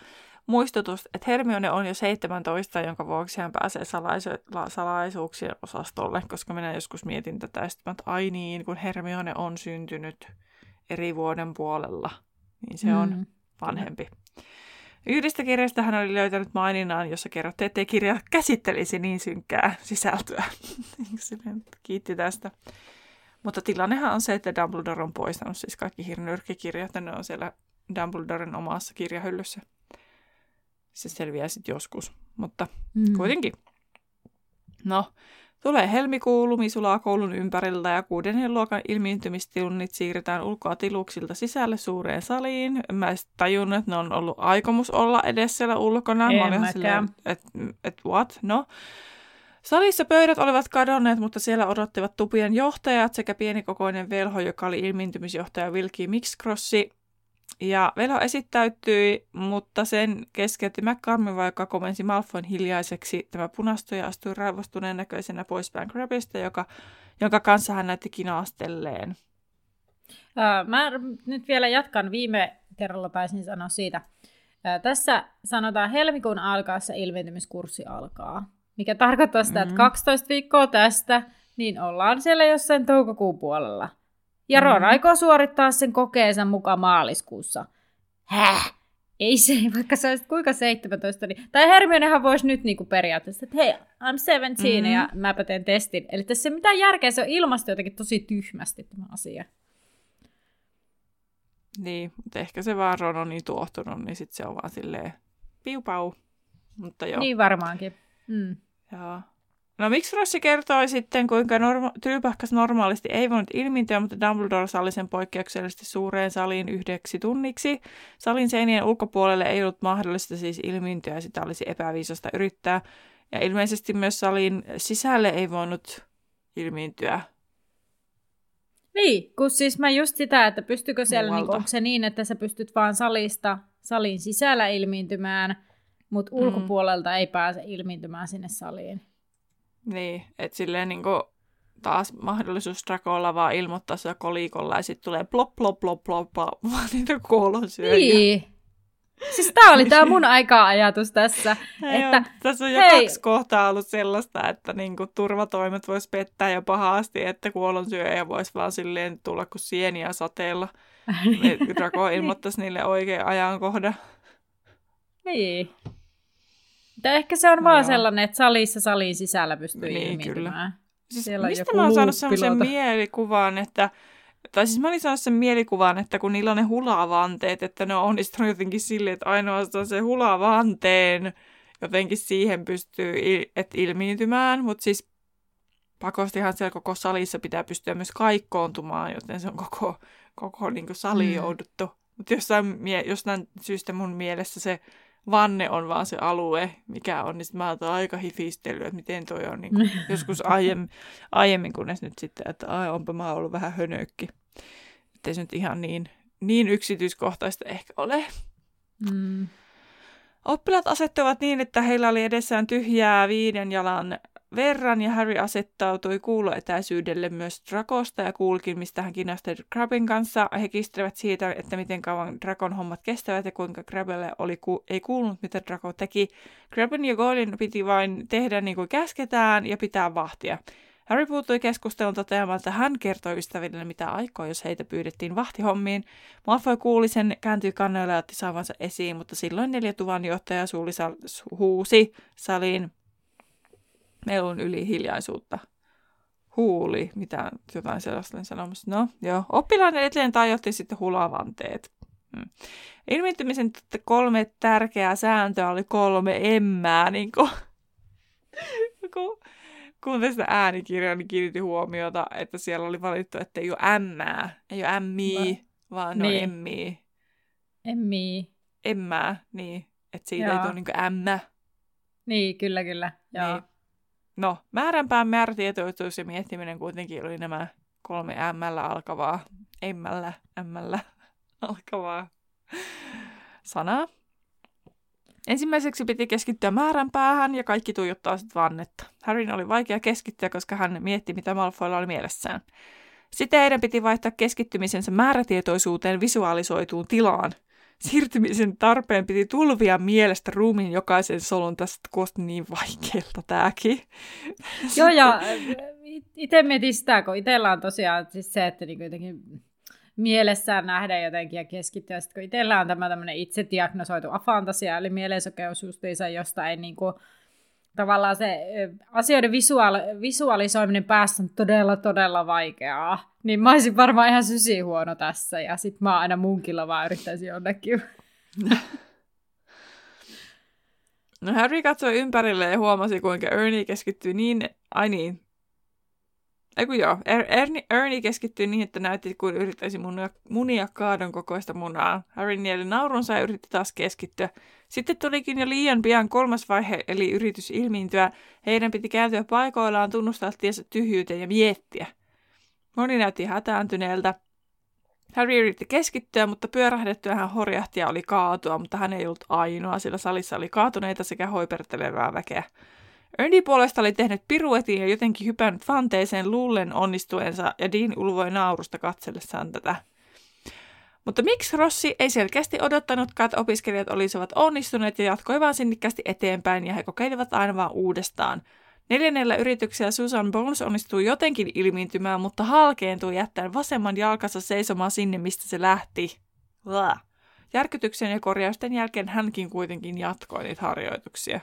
Muistutus, että Hermione on jo 17, jonka vuoksi hän pääsee salaisu- salaisuuksien osastolle, koska minä joskus mietin tätä, että ai niin, kun Hermione on syntynyt eri vuoden puolella, niin se on mm. Yhdestä kirjasta hän oli löytänyt maininnan, jossa kerrottiin, ettei kirja käsittelisi niin synkkää sisältöä. Kiitti tästä. Mutta tilannehan on se, että Dumbledore on poistanut siis kaikki hirnyrkkikirjat, ja ne on siellä Dumbledoren omassa kirjahyllyssä. Se selviää sitten joskus, mutta mm. kuitenkin. No, Tulee helmikuu, lumi sulaa koulun ympäriltä ja kuudennen luokan ilmiintymistunnit siirretään ulkoa tiluksilta sisälle suureen saliin. Mä en tajunnut, että ne on ollut aikomus olla edes siellä ulkona. En Mä olin että et what? No. Salissa pöydät olivat kadonneet, mutta siellä odottivat tupien johtajat sekä pienikokoinen velho, joka oli ilmiintymisjohtaja Wilkie Mixcrossi ja Velo esittäytyi, mutta sen keskeytti McCarmiva, joka komensi Malfoyn hiljaiseksi. Tämä punastui ja astui raivostuneen näköisenä poispäin Crabista, joka, jonka kanssa hän näytti kinaastelleen. Mä nyt vielä jatkan. Viime kerralla pääsin sanoa siitä. Tässä sanotaan helmikuun alkaessa ilmentymiskurssi alkaa, mikä tarkoittaa sitä, mm-hmm. että 12 viikkoa tästä, niin ollaan siellä jossain toukokuun puolella – ja. Ron aikoo suorittaa sen kokeensa mukaan maaliskuussa. Häh? Ei se, vaikka sä olisit kuinka 17, niin... Tai Hermionehan voisi nyt niinku periaatteessa, että hei, I'm 17 mm-hmm. ja mäpä teen testin. Eli tässä ei mitään järkeä, se on ilmasto jotenkin tosi tyhmästi tämä asia. Niin, mutta ehkä se vaan Ron on niin tuohtunut, niin sitten se on vaan silleen piupau. Mutta joo. Niin varmaankin. Mm. Joo. No miksi Rossi kertoi sitten, kuinka norma- Tryypähkäs normaalisti ei voinut ilmiintyä, mutta Dumbledore salli sen poikkeuksellisesti suureen saliin yhdeksi tunniksi. Salin seinien ulkopuolelle ei ollut mahdollista siis ilmiintyä, sitä olisi epäviisasta yrittää. Ja ilmeisesti myös salin sisälle ei voinut ilmiintyä. Niin, kun siis mä just sitä, että pystykö siellä, niin, onko se niin, että sä pystyt vaan salista, salin sisällä ilmiintymään, mutta mm. ulkopuolelta ei pääse ilmiintymään sinne saliin. Niin, että silleen niin kuin taas mahdollisuus Dracolla vaan ilmoittaa sitä kolikolla ja sitten tulee plop, plop, plop, plop, plop, vaan niitä kuolonsyöjiä. Niin. Siis tää oli tää mun aika-ajatus tässä. että, joo, tässä on jo hei. kaksi kohtaa ollut sellaista, että niinku turvatoimet vois pettää jo pahasti, että kuolonsyöjä voisi vaan silleen tulla kuin sieniä sateella. Draco ilmoittaisi niille oikein ajankohdan. Niin. Mutta ehkä se on no vaan joo. sellainen, että salissa salin sisällä pystyy niin, ilmiintymään. Siis Siellä mistä mä oon saanut sellaisen mielikuvan, että tai siis mä olin saanut sen mielikuvan, että kun niillä on ne hulavanteet, että ne on onnistunut jotenkin silleen, että ainoastaan se hulavanteen jotenkin siihen pystyy il- et ilmiintymään, mutta siis pakostihan siellä koko salissa pitää pystyä myös kaikkoontumaan, joten se on koko, koko niin sali mm. jouduttu. Mutta jostain, jostain syystä mun mielessä se vanne on vaan se alue, mikä on, niin mä oon aika hifistellyt, että miten toi on niin kuin, joskus aiemmin, aiemmin, kunnes nyt sitten, että ai, onpa mä ollut vähän hönökki. Että se nyt ihan niin, niin yksityiskohtaista ehkä ole. Mm. Oppilaat asettuvat niin, että heillä oli edessään tyhjää viiden jalan verran ja Harry asettautui kuuloetäisyydelle myös Drakosta ja kuulkin, mistä hän kiinnostui Crabin kanssa. He kiistelevät siitä, että miten kauan Drakon hommat kestävät ja kuinka Crabille oli ku- ei kuulunut, mitä Draco teki. Crabin ja Goylin piti vain tehdä niin kuin käsketään ja pitää vahtia. Harry puuttui keskustelun toteamaan, että hän kertoi ystäville, mitä aikoo, jos heitä pyydettiin vahtihommiin. Malfoy kuuli sen, kääntyi kannoille ja otti saavansa esiin, mutta silloin neljä tuvanjohtaja huusi saliin melun yli hiljaisuutta. Huuli, mitä jotain sellaista olen sanomassa. No, joo. Oppilaan eteen tajotti sitten hulavanteet. Hmm. Ilmiintymisen kolme tärkeää sääntöä oli kolme emmää, niin kuin kun kuuntelin sitä äänikirjaa, niin kiinnitin huomiota, että siellä oli valittu, että ei ole ämmää, ei ole ämmiä, vaan ne niin. on emmiä. Emmiä. Emmää, niin. Että siitä Joo. ei tule niin ämmä. Niin, kyllä, kyllä. Joo. Niin. No, määränpään määrätietoisuus ja miettiminen kuitenkin oli nämä kolme ämmällä alkavaa, emmällä, ämmällä alkavaa sanaa. Ensimmäiseksi piti keskittyä määränpäähän ja kaikki tuijottaa sitten vannetta. Harryn oli vaikea keskittyä, koska hän mietti, mitä Malfoilla oli mielessään. Sitten heidän piti vaihtaa keskittymisensä määrätietoisuuteen visualisoituun tilaan. Siirtymisen tarpeen piti tulvia mielestä ruumiin jokaisen solun. Tästä kuulosti niin vaikealta tämäkin. Joo, ja itse mietin sitä, kun itsellä on tosiaan siis se, että niin jotenkin mielessään nähdä jotenkin ja keskittyä. Sitten kun itsellä on tämä itse diagnosoitu afantasia, eli mielensokeus justiinsa, josta ei niin kuin, tavallaan se asioiden visuaal- visualisoiminen päässä on todella, todella vaikeaa. Niin mä olisin varmaan ihan sysi huono tässä, ja sit mä aina munkilla vaan yrittäisin jonnekin. No Harry katsoi ympärille ja huomasi, kuinka Ernie keskittyy niin, ai niin, Eiku joo, er, Ernie, Ernie keskittyi niin, että näytti kuin yrittäisi munia, munia kaadon kokoista munaa. Harry nieli naurunsa ja yritti taas keskittyä. Sitten tulikin jo liian pian kolmas vaihe, eli yritys ilmiintyä. Heidän piti kääntyä paikoillaan, tunnustaa tiensä tyhjyyteen ja miettiä. Moni näytti hätääntyneeltä. Harry yritti keskittyä, mutta pyörähdettyä hän horjahti ja oli kaatua, mutta hän ei ollut ainoa, sillä salissa oli kaatuneita sekä hoipertelevää väkeä. Ernie puolesta oli tehnyt piruetin ja jotenkin hypännyt fanteeseen luullen onnistuensa ja Dean ulvoi naurusta katsellessaan tätä. Mutta miksi Rossi ei selkeästi odottanutkaan, että opiskelijat olisivat onnistuneet ja jatkoi vaan sinnikkäästi eteenpäin ja he kokeilivat aina vaan uudestaan. Neljännellä yrityksellä Susan Bones onnistui jotenkin ilmiintymään, mutta halkeentui jättäen vasemman jalkansa seisomaan sinne, mistä se lähti. Järkytyksen ja korjausten jälkeen hänkin kuitenkin jatkoi niitä harjoituksia.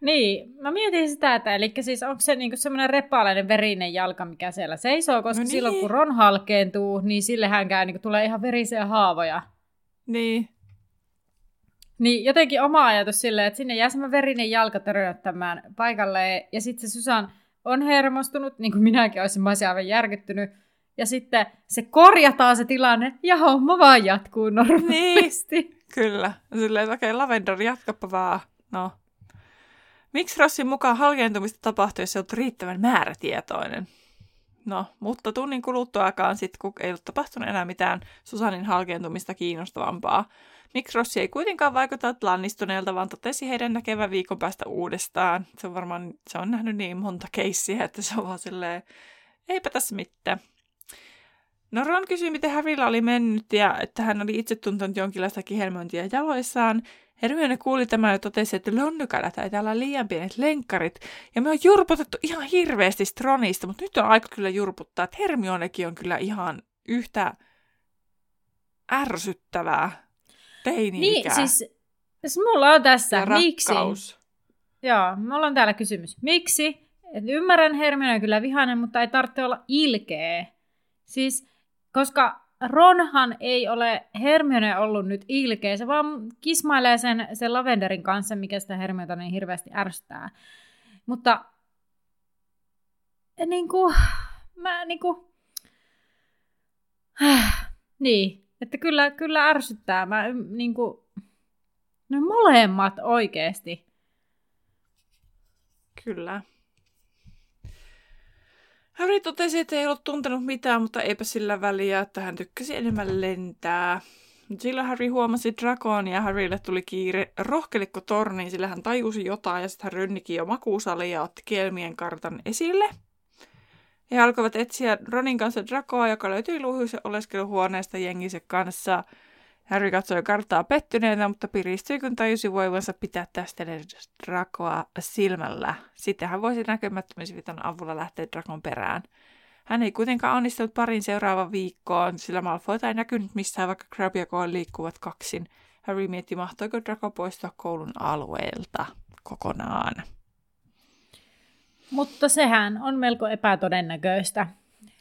Niin, mä mietin sitä, että eli siis onko se niinku semmoinen repaalainen verinen jalka, mikä siellä seisoo, koska no niin. silloin kun Ron halkeentuu, niin sillehänkään niinku tulee ihan verisiä haavoja. Niin. Niin jotenkin oma ajatus silleen, että sinne jää semmoinen verinen jalka törnöttämään paikalle, ja sitten se Susan on hermostunut, niin kuin minäkin olisin, mä olisin aivan järkyttynyt, ja sitten se korjataan se tilanne, ja homma vaan jatkuu normaalisti. Niin, kyllä. Silleen, että okei, okay, Lavender, jatkapa vaan. No, Miksi Rossin mukaan halkeentumista tapahtui, jos olet riittävän määrätietoinen? No, mutta tunnin kuluttuakaan sitten, kun ei ollut tapahtunut enää mitään Susanin halkeentumista kiinnostavampaa. Miksi Rossi ei kuitenkaan vaikuta lannistuneelta, vaan totesi heidän näkevän viikon päästä uudestaan. Se on varmaan, se on nähnyt niin monta keissiä, että se on vaan silleen, eipä tässä mitään. No Ron kysyi, miten Harrylla oli mennyt ja että hän oli itse tuntenut jonkinlaista kihelmöintiä jaloissaan. Hermione kuuli tämän ja totesi, että Lonnykällä taitaa olla liian pienet lenkkarit. Ja me on jurputettu ihan hirveästi Stronista, mutta nyt on aika kyllä jurputtaa, että Hermionekin on kyllä ihan yhtä ärsyttävää teini-ikää. Niin, siis, siis mulla on tässä, miksi? Joo, mulla on täällä kysymys. Miksi? Et ymmärrän Hermione kyllä vihainen, mutta ei tarvitse olla ilkeä. Siis, koska Ronhan ei ole Hermione ollut nyt ilkeä, se vaan kismailee sen, sen Lavenderin kanssa, mikä sitä Hermiota niin hirveästi ärsyttää. Mutta niin kuin, mä niin kuin, niin, että kyllä, kyllä ärsyttää. Mä niin kuin, ne molemmat oikeasti. Kyllä. Harry totesi, että ei ollut tuntenut mitään, mutta eipä sillä väliä, että hän tykkäsi enemmän lentää. Sillä Harry huomasi Dragon ja Harrylle tuli kiire rohkelikko torniin, sillä hän tajusi jotain ja sitten hän rönnikin jo makuusaliin ja otti kielmien kartan esille. He alkoivat etsiä Ronin kanssa Dracoa, joka löytyi luhuisen oleskeluhuoneesta jenginsä kanssa – Harry katsoi karttaa pettyneenä, mutta piristyi, kun tajusi voivansa pitää tästä Drakoa silmällä. Sitten hän voisi näkymättömyysvitan avulla lähteä Drakon perään. Hän ei kuitenkaan onnistunut parin seuraavan viikkoon, sillä Malfoyta ei näkynyt missään, vaikka Crab ja Goyle liikkuvat kaksin. Harry mietti, mahtoiko Draco poistua koulun alueelta kokonaan. Mutta sehän on melko epätodennäköistä.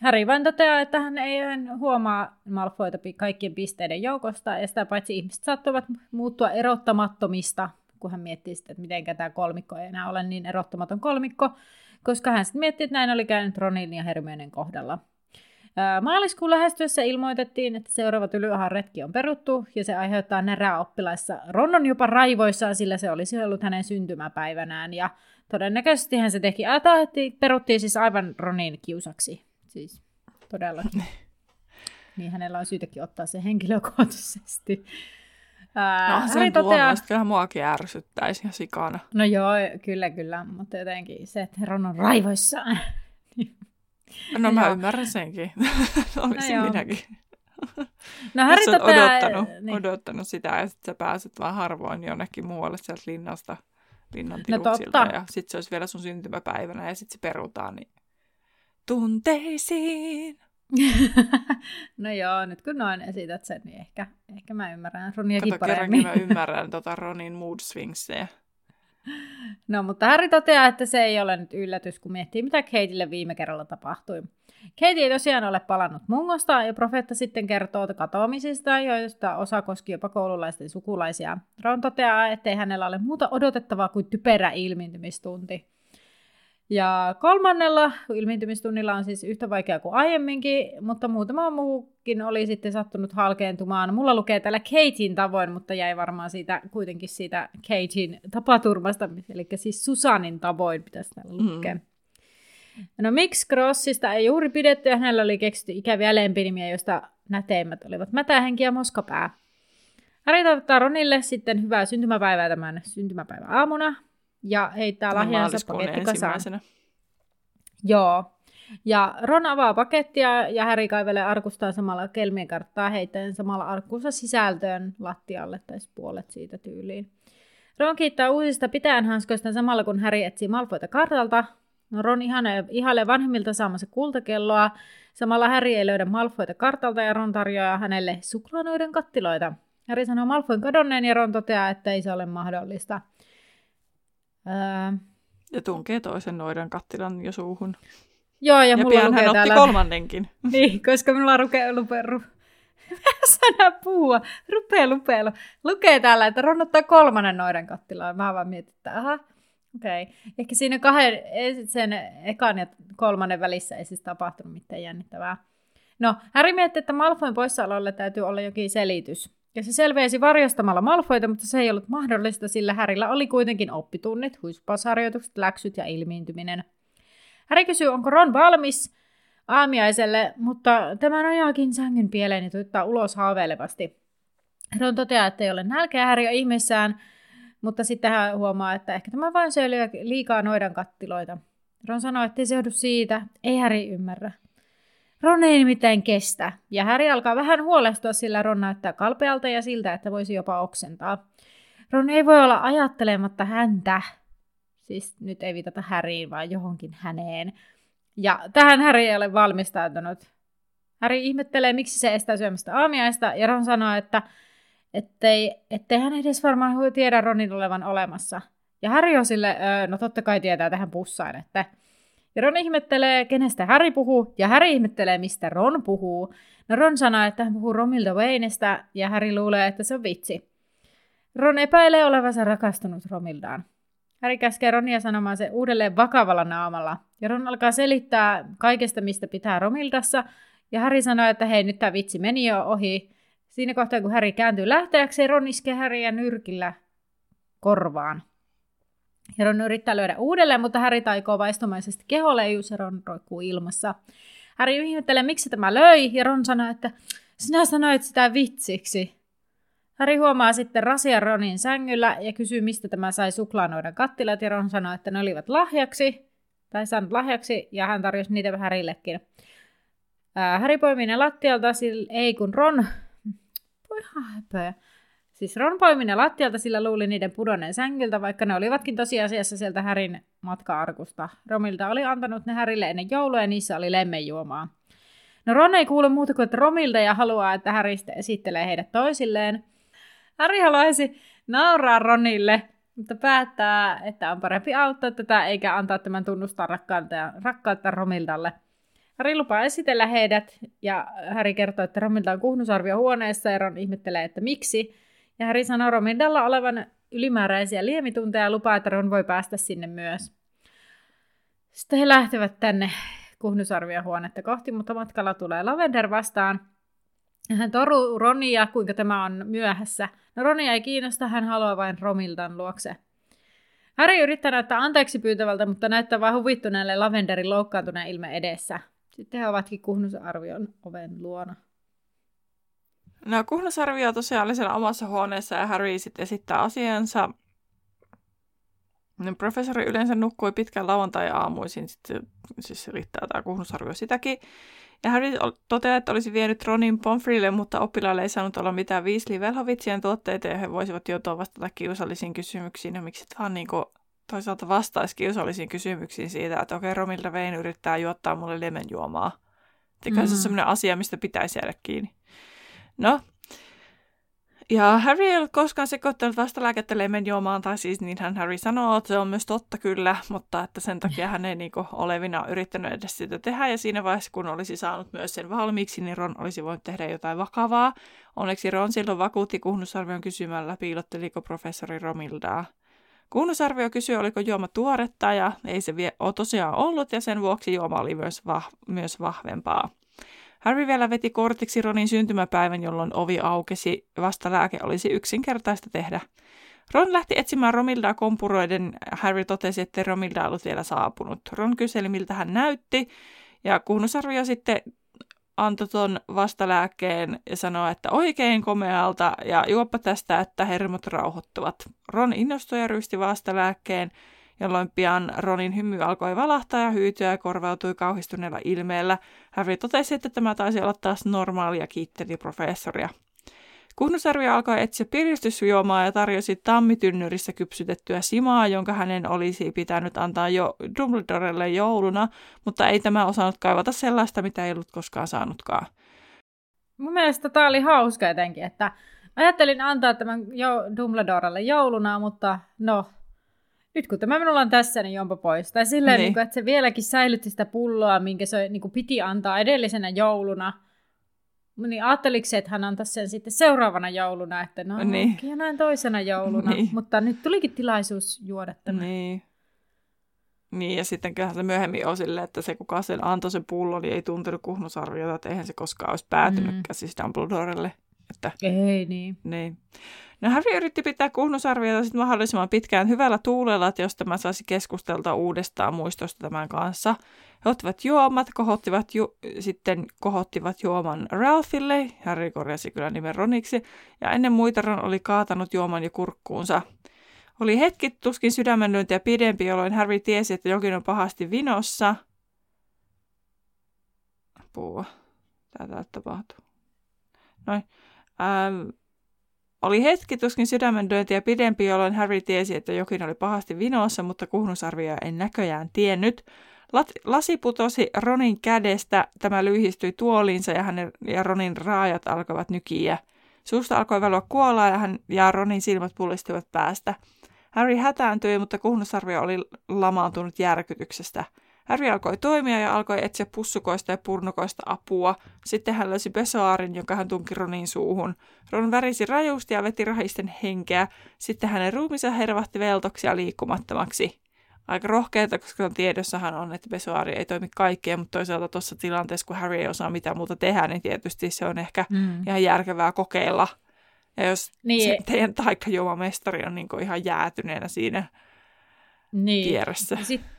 Harry vain toteaa, että hän ei huomaa Malfoyta kaikkien pisteiden joukosta, ja sitä paitsi ihmiset saattavat muuttua erottamattomista kun hän miettii sitä, että miten tämä kolmikko ei enää ole niin erottamaton kolmikko, koska hän sitten miettii, että näin oli käynyt Ronin ja Hermionen kohdalla. Maaliskuun lähestyessä ilmoitettiin, että seuraava Tylyahan retki on peruttu ja se aiheuttaa närää oppilaissa. Ron on jopa raivoissaan, sillä se olisi ollut hänen syntymäpäivänään ja todennäköisesti hän se teki. että peruttiin siis aivan Ronin kiusaksi. Siis todellakin. niin hänellä on syytäkin ottaa se henkilökohtaisesti. Ää, no sen toteaa... kyllä muakin ärsyttäisi ja sikana. No joo, kyllä kyllä, mutta jotenkin se, että Ron on raivoissaan. no mä ymmärrän senkin. Olisin no, minäkin. No Harry toteaa... odottanut, niin. odottanut sitä ja sitten sä pääset vaan harvoin jonnekin muualle sieltä linnasta, linnan no totta. ja sitten se olisi vielä sun syntymäpäivänä ja sitten se perutaan, niin tunteisiin. no joo, nyt kun noin esität sen, niin ehkä, ehkä mä ymmärrän Roniakin Kato, paremmin. mä ymmärrän tota Ronin mood swingsia. No, mutta Harry toteaa, että se ei ole nyt yllätys, kun miettii, mitä Kateille viime kerralla tapahtui. Kate ei tosiaan ole palannut mungosta, ja profeetta sitten kertoo katoamisista, joista osa koski jopa koululaisten sukulaisia. Ron toteaa, ettei hänellä ole muuta odotettavaa kuin typerä ilmiintymistunti. Ja kolmannella ilmiintymistunnilla on siis yhtä vaikea kuin aiemminkin, mutta muutama muukin oli sitten sattunut halkeentumaan. Mulla lukee täällä Katein tavoin, mutta jäi varmaan siitä kuitenkin siitä Katein tapaturmasta, eli siis Susanin tavoin pitäisi täällä mm. lukea. Mm. No miksi Crossista ei juuri pidetty ja hänellä oli keksitty ikäviä lempinimiä, joista näteimmät olivat Mätähenki ja Moskapää. Harry toivottaa Ronille sitten hyvää syntymäpäivää tämän syntymäpäivän aamuna, ja heittää lahjansa pakettikasaan. Joo. Ja Ron avaa pakettia ja Harry kaivelee arkustaan samalla kelmien karttaa heittäen samalla arkkuunsa sisältöön lattialle tai puolet siitä tyyliin. Ron kiittää uusista pitäjänhanskoista samalla kun Harry etsii Malfoita kartalta. No Ron ihailee vanhemmilta saamansa kultakelloa. Samalla Harry ei löydä Malfoita kartalta ja Ron tarjoaa hänelle suklaanoiden kattiloita. Harry sanoo Malfoin kadonneen ja Ron toteaa, että ei se ole mahdollista. Ää... Ja tunkee toisen noidan kattilan jo suuhun. Joo, ja, ja mulla pian lukee hän täällä... otti kolmannenkin. niin, koska minulla lukee, lukee, ru... sana puhua, rupee lupeilu. Lukee täällä, että Ron ottaa kolmannen noidan kattilaan. Mä vaan mietin, että aha, okei. Okay. Ehkä siinä kahden, sen ekan ja kolmannen välissä ei siis tapahtunut mitään jännittävää. No, Harry mietti, että Malfoin poissaololle täytyy olla jokin selitys. Ja se selveisi varjostamalla Malfoita, mutta se ei ollut mahdollista, sillä Härillä oli kuitenkin oppitunnit, huispausharjoitukset, läksyt ja ilmiintyminen. Häri kysyy, onko Ron valmis aamiaiselle, mutta tämä nojaakin sängyn pieleen ja tuittaa ulos haaveilevasti. Ron toteaa, että ei ole nälkeä, Häri on ihmeessään, mutta sitten hän huomaa, että ehkä tämä vain syö liikaa noidan kattiloita. Ron sanoo, että ei se johdu siitä, ei Häri ymmärrä. Ron ei nimittäin kestä, ja Häri alkaa vähän huolestua, sillä Ron näyttää kalpealta ja siltä, että voisi jopa oksentaa. Ron ei voi olla ajattelematta häntä. Siis nyt ei viitata Häriin, vaan johonkin häneen. Ja tähän Häri ei ole valmistautunut. Häri ihmettelee, miksi se estää syömästä aamiaista, ja Ron sanoo, että ettei, ettei hän edes varmaan tiedä Ronin olevan olemassa. Ja Häri on sille, no totta kai tietää tähän pussaan, että ja Ron ihmettelee, kenestä Harry puhuu, ja Harry ihmettelee, mistä Ron puhuu. No Ron sanoo, että hän puhuu Romilda Waynestä, ja Harry luulee, että se on vitsi. Ron epäilee olevansa rakastunut Romildaan. Harry käskee Ronia sanomaan se uudelleen vakavalla naamalla, ja Ron alkaa selittää kaikesta, mistä pitää Romildassa, ja Harry sanoo, että hei, nyt tämä vitsi meni jo ohi. Siinä kohtaa, kun Harry kääntyy lähteäkseen, Ron iskee Harrya nyrkillä korvaan. Ron yrittää löydä uudelleen, mutta Harry taikoo vaistomaisesti keholeijus ja Ron roikkuu ilmassa. Harry ihmettelee, miksi tämä löi, ja Ron sanoo, että sinä sanoit sitä vitsiksi. Harry huomaa sitten Rasia Ronin sängyllä ja kysyy, mistä tämä sai suklaanoiden kattilat, ja Ron sanoo, että ne olivat lahjaksi, tai saanut lahjaksi, ja hän tarjosi niitä Harrillekin. Harry poimii ne lattialta, sillä ei kun Ron... Voi häpeä. Siis Ron poimi ne lattialta, sillä luuli niiden pudonneen sängyltä, vaikka ne olivatkin tosiasiassa sieltä Härin matka-arkusta. Romilta oli antanut ne Härille ennen joulua ja niissä oli lemmenjuomaa. No Ron ei kuule muuta kuin Romilta ja haluaa, että Häri esittelee heidät toisilleen. Häri haluaisi nauraa Ronille, mutta päättää, että on parempi auttaa tätä eikä antaa tämän tunnustaa rakkautta, rakkautta Romildalle. Häri lupaa esitellä heidät ja Häri kertoo, että Romilta on kuhnusarvio huoneessa ja Ron ihmettelee, että miksi – Ja Harry sanoo Romildalla olevan ylimääräisiä liemitunteja ja lupaa, että Ron voi päästä sinne myös. Sitten he lähtevät tänne kuhnusarvion huonetta kohti, mutta matkalla tulee Lavender vastaan. Hän toruu Ronia, kuinka tämä on myöhässä. No Ronia ei kiinnosta, hän haluaa vain Romildan luokse. Harry yrittää näyttää anteeksi pyytävältä, mutta näyttää vain huvittuneelle Lavenderin loukkaantuneen ilme edessä. Sitten he ovatkin kuhnusarvion oven luona. No kuhnusarvio tosiaan oli siellä omassa huoneessa ja Harry sitten esittää asiansa. No, professori yleensä nukkui pitkän lauantai-aamuisin, sitten siis riittää tämä kuhnusarvio sitäkin. Ja Harry toteaa, että olisi vienyt Ronin Pomfreylle, mutta oppilaille ei saanut olla mitään Weasley Velhovitsien tuotteita ja he voisivat joutua vastata kiusallisiin kysymyksiin. Ja miksi vaan niin kuin toisaalta vastaisi kiusallisiin kysymyksiin siitä, että okei, okay, Romilta Vein yrittää juottaa mulle lemenjuomaa. Eikä mm. se on sellainen asia, mistä pitäisi jäädä kiinni. No, ja Harry ei ollut koskaan sekoittanut vastalääkettä juomaan, tai siis niin hän Harry sanoo, että se on myös totta kyllä, mutta että sen takia hän ei niinku olevina yrittänyt edes sitä tehdä, ja siinä vaiheessa, kun olisi saanut myös sen valmiiksi, niin Ron olisi voinut tehdä jotain vakavaa. Onneksi Ron silloin vakuutti Kuhnusarvion kysymällä, piilotteliko professori Romildaa. Kuhnusarvio kysyi, oliko juoma tuoretta, ja ei se vie, ole tosiaan ollut, ja sen vuoksi juoma oli myös, vah, myös vahvempaa. Harry vielä veti kortiksi Ronin syntymäpäivän, jolloin ovi aukesi. Vasta lääke olisi yksinkertaista tehdä. Ron lähti etsimään Romildaa kompuroiden. Harry totesi, että Romilda ollut vielä saapunut. Ron kyseli, miltä hän näytti, ja kuhnusarvio sitten antoi tuon vastalääkkeen ja sanoi, että oikein komealta ja juoppa tästä, että hermot rauhoittuvat. Ron innostui ja ryhti vastalääkkeen, jolloin pian Ronin hymy alkoi valahtaa ja hyytyä ja korvautui kauhistuneella ilmeellä. Harry totesi, että tämä taisi olla taas normaalia, kiitteli professoria. Kuhnusarvi alkoi etsiä piristysjuomaa ja tarjosi tammitynnyrissä kypsytettyä simaa, jonka hänen olisi pitänyt antaa jo Dumbledorelle jouluna, mutta ei tämä osannut kaivata sellaista, mitä ei ollut koskaan saanutkaan. Mun mielestä tämä oli hauska jotenkin, että ajattelin antaa tämän jo Dumbledorelle jouluna, mutta no, nyt kun tämä minulla on tässä, niin jompa pois. Tai silleen, niin. Niin kuin, että se vieläkin säilytti sitä pulloa, minkä se niin kuin piti antaa edellisenä jouluna. Niin ajatteliko se, että hän antaisi sen sitten seuraavana jouluna, että no niin. ja näin toisena jouluna. Niin. Mutta nyt tulikin tilaisuus juoda tämä. Niin. Niin, ja sitten kyllä se myöhemmin on silleen, että se kuka sen antoi sen pullon, niin ei tuntenut kuhnusarviota, että eihän se koskaan olisi päätynytkään mm. siis Dumbledorelle. Että, ei niin. niin. No Harry yritti pitää kuhnusarviota sitten mahdollisimman pitkään hyvällä tuulella, että jos tämä saisi keskustelta uudestaan muistosta tämän kanssa. He ottivat juomat, kohottivat ju- sitten kohottivat juoman Ralphille, Harry korjasi kyllä nimen Roniksi, ja ennen muita Ron oli kaatanut juoman jo kurkkuunsa. Oli hetki tuskin sydämenlyöntiä pidempi, jolloin Harry tiesi, että jokin on pahasti vinossa. Apua. Tätä tapahtuu. Noin. Ähm, oli hetki tuskin sydämenlyöntiä pidempi, jolloin Harry tiesi, että jokin oli pahasti vinossa, mutta kuhnusarvia ei näköjään tiennyt. Lasi putosi Ronin kädestä, tämä lyhistyi tuoliinsa ja, hänen, ja Ronin raajat alkoivat nykiä. Suusta alkoi valua kuolaa ja, hän, ja Ronin silmät pullistuivat päästä. Harry hätääntyi, mutta kuhnusarvio oli lamaantunut järkytyksestä – Harry alkoi toimia ja alkoi etsiä pussukoista ja purnukoista apua. Sitten hän löysi besoarin, jonka hän tunki Ronin suuhun. Ron värisi rajusti ja veti rahisten henkeä. Sitten hänen ruumiinsa hervahti veltoksia liikkumattomaksi. Aika rohkeita, koska tiedossahan on, että besoari ei toimi kaikkea, mutta toisaalta tuossa tilanteessa, kun Harry ei osaa mitään muuta tehdä, niin tietysti se on ehkä mm. ihan järkevää kokeilla. Ja jos niin. se teidän taikkajuomamestari on niin ihan jäätyneenä siinä niin. kierrossa. Sitten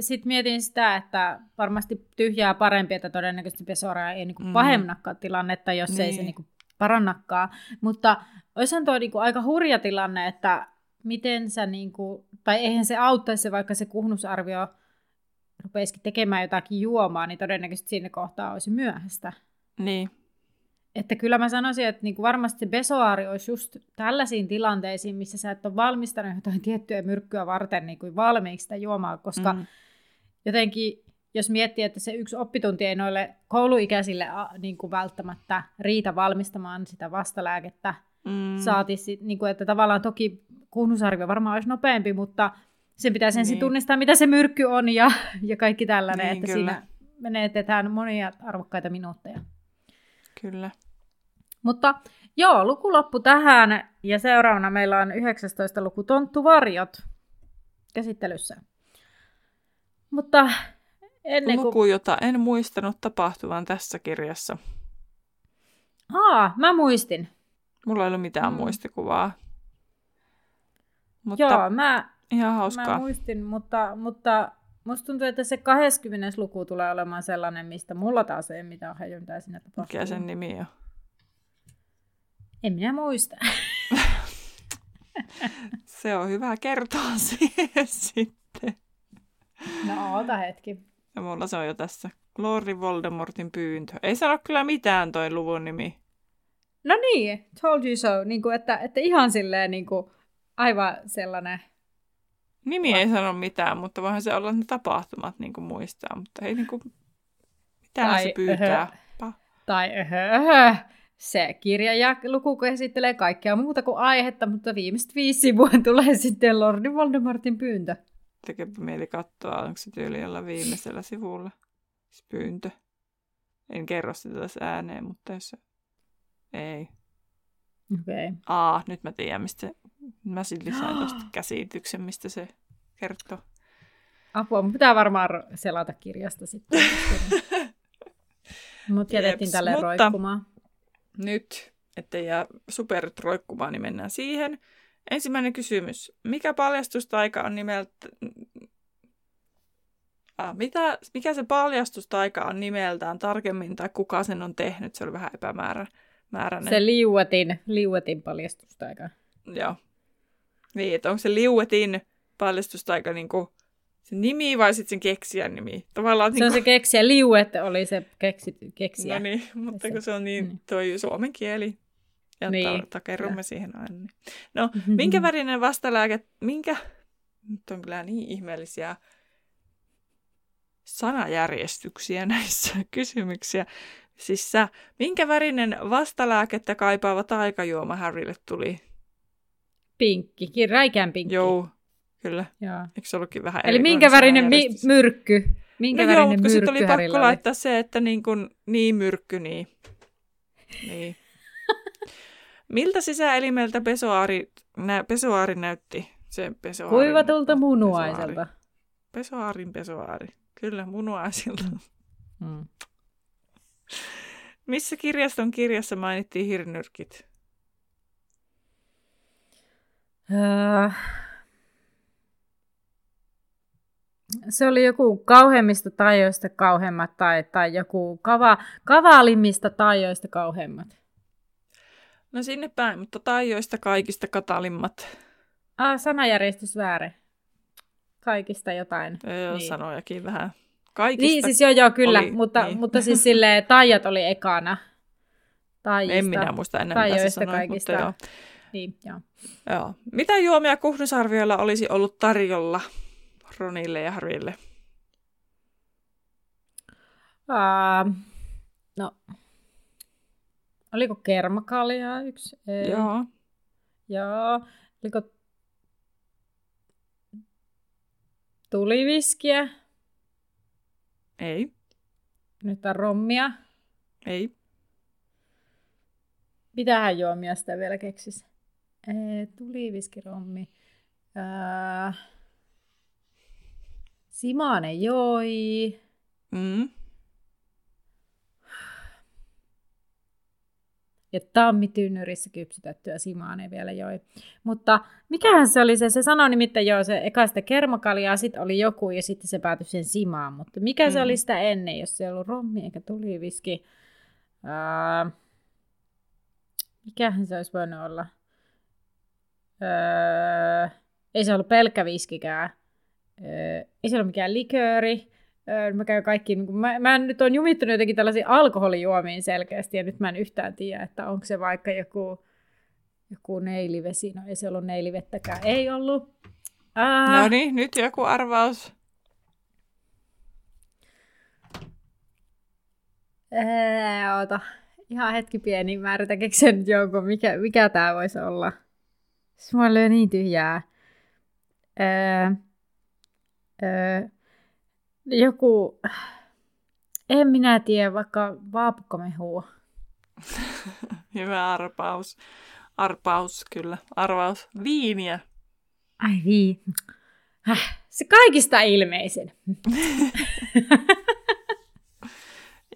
sitten mietin sitä, että varmasti tyhjää parempi, että todennäköisesti Pesora ei niinku mm. pahennakaan tilannetta, jos niin. ei se niin. niinku parannakaan. Mutta olisihan tuo niinku aika hurja tilanne, että miten sä, niinku, tai eihän se auttaisi, vaikka se kuhnusarvio rupeisikin tekemään jotakin juomaa, niin todennäköisesti siinä kohtaa olisi myöhäistä. Niin. Että kyllä mä sanoisin, että niinku varmasti besoari olisi just tällaisiin tilanteisiin, missä sä et ole valmistanut jotain tiettyä myrkkyä varten niin kuin valmiiksi sitä juomaa, koska mm. jotenkin, jos miettii, että se yksi oppitunti ei noille kouluikäisille niin kuin välttämättä riitä valmistamaan sitä vastalääkettä, mm. saati, niin kuin, että tavallaan toki kuhnusarvio varmaan olisi nopeampi, mutta sen pitäisi ensin niin. tunnistaa, mitä se myrkky on ja, ja kaikki tällainen, niin, että kyllä. siinä menetetään monia arvokkaita minuutteja. Kyllä. Mutta joo, luku loppu tähän ja seuraavana meillä on 19 luku Tonttuvarjot käsittelyssä. Mutta ennen kuin... Luku, jota en muistanut tapahtuvan tässä kirjassa. Aa, mä muistin. Mulla ei ole mitään Mm. muistikuvaa. Mutta Joo, mä, ihan mä hauskaa. muistin, mutta, mutta musta tuntuu, että se 20. luku tulee olemaan sellainen, mistä mulla taas ei mitään haju, mitä siinä tapahtuu. Mikä sen nimi on? En minä muista. Se on hyvä kertoa siihen sitten. No oota hetki. Ja mulla se on jo tässä. Lordi Voldemortin pyyntö. Ei sano kyllä mitään toi luvun nimi. No niin, told you so. Niin kuin, että, että ihan silleen niin kuin, aivan sellainen. Nimi ei sano mitään, mutta voihan se olla ne tapahtumat niin kuin muistaa. Mutta ei niin kuin... Mitä Tai, se pyytää? öhö. Pa- Tai öhö, öhö. Se kirja ja luku käsittelee kaikkea muuta kuin aihetta, mutta viimeiset viisi sivua tulee sitten Lordi Voldemortin pyyntö. Tekeepä mieli katsoa, onko se tyyli jolla viimeisellä sivulla. Se pyyntö. En kerro sitä tässä ääneen, mutta jos se... Ei. Okei. Okay. Aa, nyt mä tiedän, mistä se... Mä sitten lisään tuosta käsityksen, mistä se kertoo. Apua, mun pitää varmaan selata kirjasta sitten. Mut jätettiin Jeps, tälle mutta- roikkumaan. Nyt, ettei jää superit roikkumaan, niin mennään siihen. Ensimmäinen kysymys. Mikä paljastustaika on nimeltä... Ah, mitä, mikä se paljastustaika on nimeltään tarkemmin, tai kuka sen on tehnyt? Se oli vähän epämääräinen. Se liuetin, liuetin paljastustaika. Joo. Niin, että onko se liuetin paljastustaika niinku se nimi vai sitten sen keksijän nimi? Tavallaan Se on se niinku... keksijä. Liuet oli se keksi, keksijä. No niin, mutta Se- kun se on niin niin. toi suomen kieli. Ja Niin, takerrumme siihen aina. Niin. No, minkä värinen vastalääke, minkä, nyt on kyllä niin ihmeellisiä sanajärjestyksiä näissä kysymyksiä. Siis sä, minkä värinen vastalääkettä kaipaava taikajuoma Harrylle tuli? Pinkki, ki- räikään pinkki. Joo, kyllä. Joo. Eikö se ollutkin vähän Eli minkä värinen mi- myrkky? Minkä no joo, värinen mutta kun sitten oli pakko laittaa se, että niin, kun, niin myrkky, niin. niin. Miltä sisäelimeltä pesoaari, nä, pesoaari näytti? Se pesoaarin, Kuivatulta munuaiselta. Pesoaari. Pesoaarin pesoaari. Kyllä, munuaisilta. Mm. Missä kirjaston kirjassa mainittiin hirnyrkit? Öö, se oli joku kauheimmista taijoista kauheimmat tai, tai joku kava, kavalimmista taijoista kauheimmat. No sinne päin, mutta taijoista kaikista katalimmat. Ah, sanajärjestys väärin. Kaikista jotain. Joo, Niin. sanojakin vähän. Kaikista. Niin, siis joo, joo, kyllä, oli- mutta, niin. mutta siis silleen taijat oli ekana. Taijista. En minä muista enää, mitä se sanoi, kaikista. mutta joo. Niin, joo. Joo. Mitä juomia Kuhnusarvioilla olisi ollut tarjolla Ronille ja Harrylle? Uh, no, oliko kermakaljaa yksi? Ei. Joo. Joo. Oliko tuliviskiä? Ei. Nyt on rommia. Ei. Mitähän juomia sitä vielä keksis? Ee, tuliviskirommi. Ää, Simane joi. Mm. Ja tammitynnyrissä kypsytettyä Simane vielä joi. Mutta mikähän se oli se? Se sanoi nimittäin jo se eka sitä kermakaljaa, sitten oli joku ja sitten se päätyi sen Simaan. Mutta mikä mm. se Mm. oli sitä ennen, jos se ei ollut rommi eikä tuliviski? Ää, mikähän se olisi voinut olla? Öö, ei se ollut pelkkä viskikään. Öö, ei se ollut mikään likööri. Öö, mä käyn kaikki, niin mä, mä nyt on jumittunut jotenkin tällaisiin alkoholijuomiin selkeästi, ja nyt mä en yhtään tiedä, että onko se vaikka joku, joku neilivesi. No ei se ollut neilivettäkään. Ei ollut. Ää, No niin, nyt joku arvaus. ää, oota. Ihan hetki pieni, mä yritän keksiä nyt jonkun, mikä, mikä tää voisi olla. Se mua lyö niin tyhjää. Öö, öö, joku, en minä tiedä, vaikka vaapukkamehua. Hyvä arpaus. Arpaus, kyllä. Arvaus. Viiniä. Ai vii. Häh, se kaikista ilmeisin.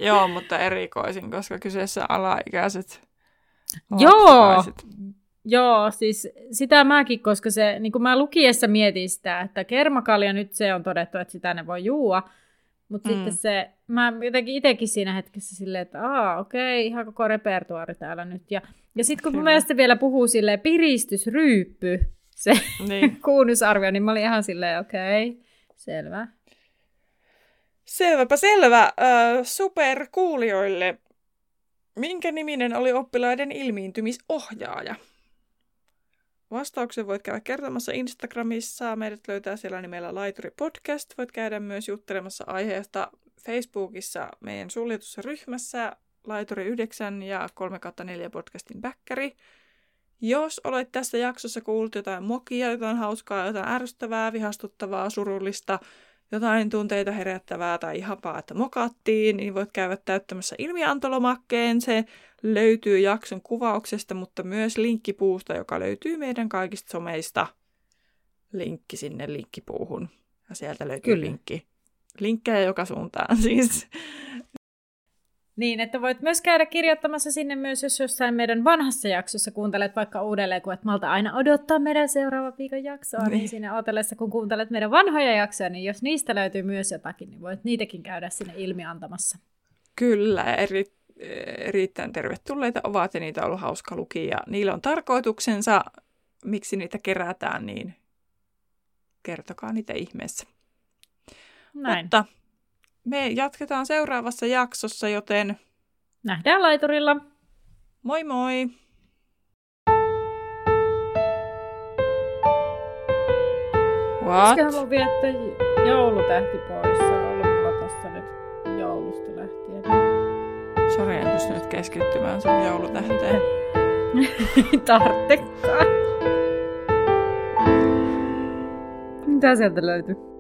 Joo, mutta erikoisin, koska kyseessä alaikäiset. Joo. Joo, siis sitä mäkin, koska se, niin kuin mä lukiessa mietin sitä, että kermakalja nyt se on todettu, että sitä ne voi juua. Mutta Mm. sitten se, mä jotenkin itsekin siinä hetkessä silleen, että aa, okei, ihan koko repertuaari täällä nyt. Ja, ja sitten kun mun Kyllä. mielestä vielä puhuu silleen piristysryyppy, se Niin. kuunnusarvio, niin mä olin ihan silleen, okei, selvä. Selväpä selvä. Äh, superkuulijoille. Minkä niminen oli oppilaiden ilmiintymisohjaaja? Vastauksen voit käydä kertomassa Instagramissa. Meidät löytää siellä nimellä Laituri Podcast. Voit käydä myös juttelemassa aiheesta Facebookissa meidän suljetussa ryhmässä Laituri 9 ja 3-4 podcastin bäkkäri. Jos olet tässä jaksossa kuullut jotain mokia, jotain hauskaa, jotain ärsyttävää, vihastuttavaa, surullista, jotain tunteita herättävää tai ihapaa, että mokattiin, niin voit käydä täyttämässä ilmiantolomakkeen. Se löytyy jakson kuvauksesta, mutta myös linkkipuusta, joka löytyy meidän kaikista someista. Linkki sinne linkkipuuhun. Ja sieltä löytyy Kyllä. linkki. Linkkejä joka suuntaan siis. Niin, että voit myös käydä kirjoittamassa sinne myös, jos jossain meidän vanhassa jaksossa kuuntelet vaikka uudelleen, kun et malta aina odottaa meidän seuraavan viikon jaksoa, niin, Niin. siinä odotellessa, kun kuuntelet meidän vanhoja jaksoja, niin jos niistä löytyy myös jotakin, niin voit niitäkin käydä sinne ilmi antamassa. Kyllä, eri, erittäin tervetulleita ovat ja niitä on ollut hauska lukia. Ja niillä on tarkoituksensa, miksi niitä kerätään, niin kertokaa niitä ihmeessä. Näin. Mutta me jatketaan seuraavassa jaksossa, joten Nähdään laiturilla. moi moi! What? Pitäisiköhän mun viettää joulutähti pois? Se on ollut mulla tossa nyt joulusta lähtien. Sori, en pystynyt keskittymään sun joulutähteen. Ei tarvitsekaan. Mitä sieltä löytyy?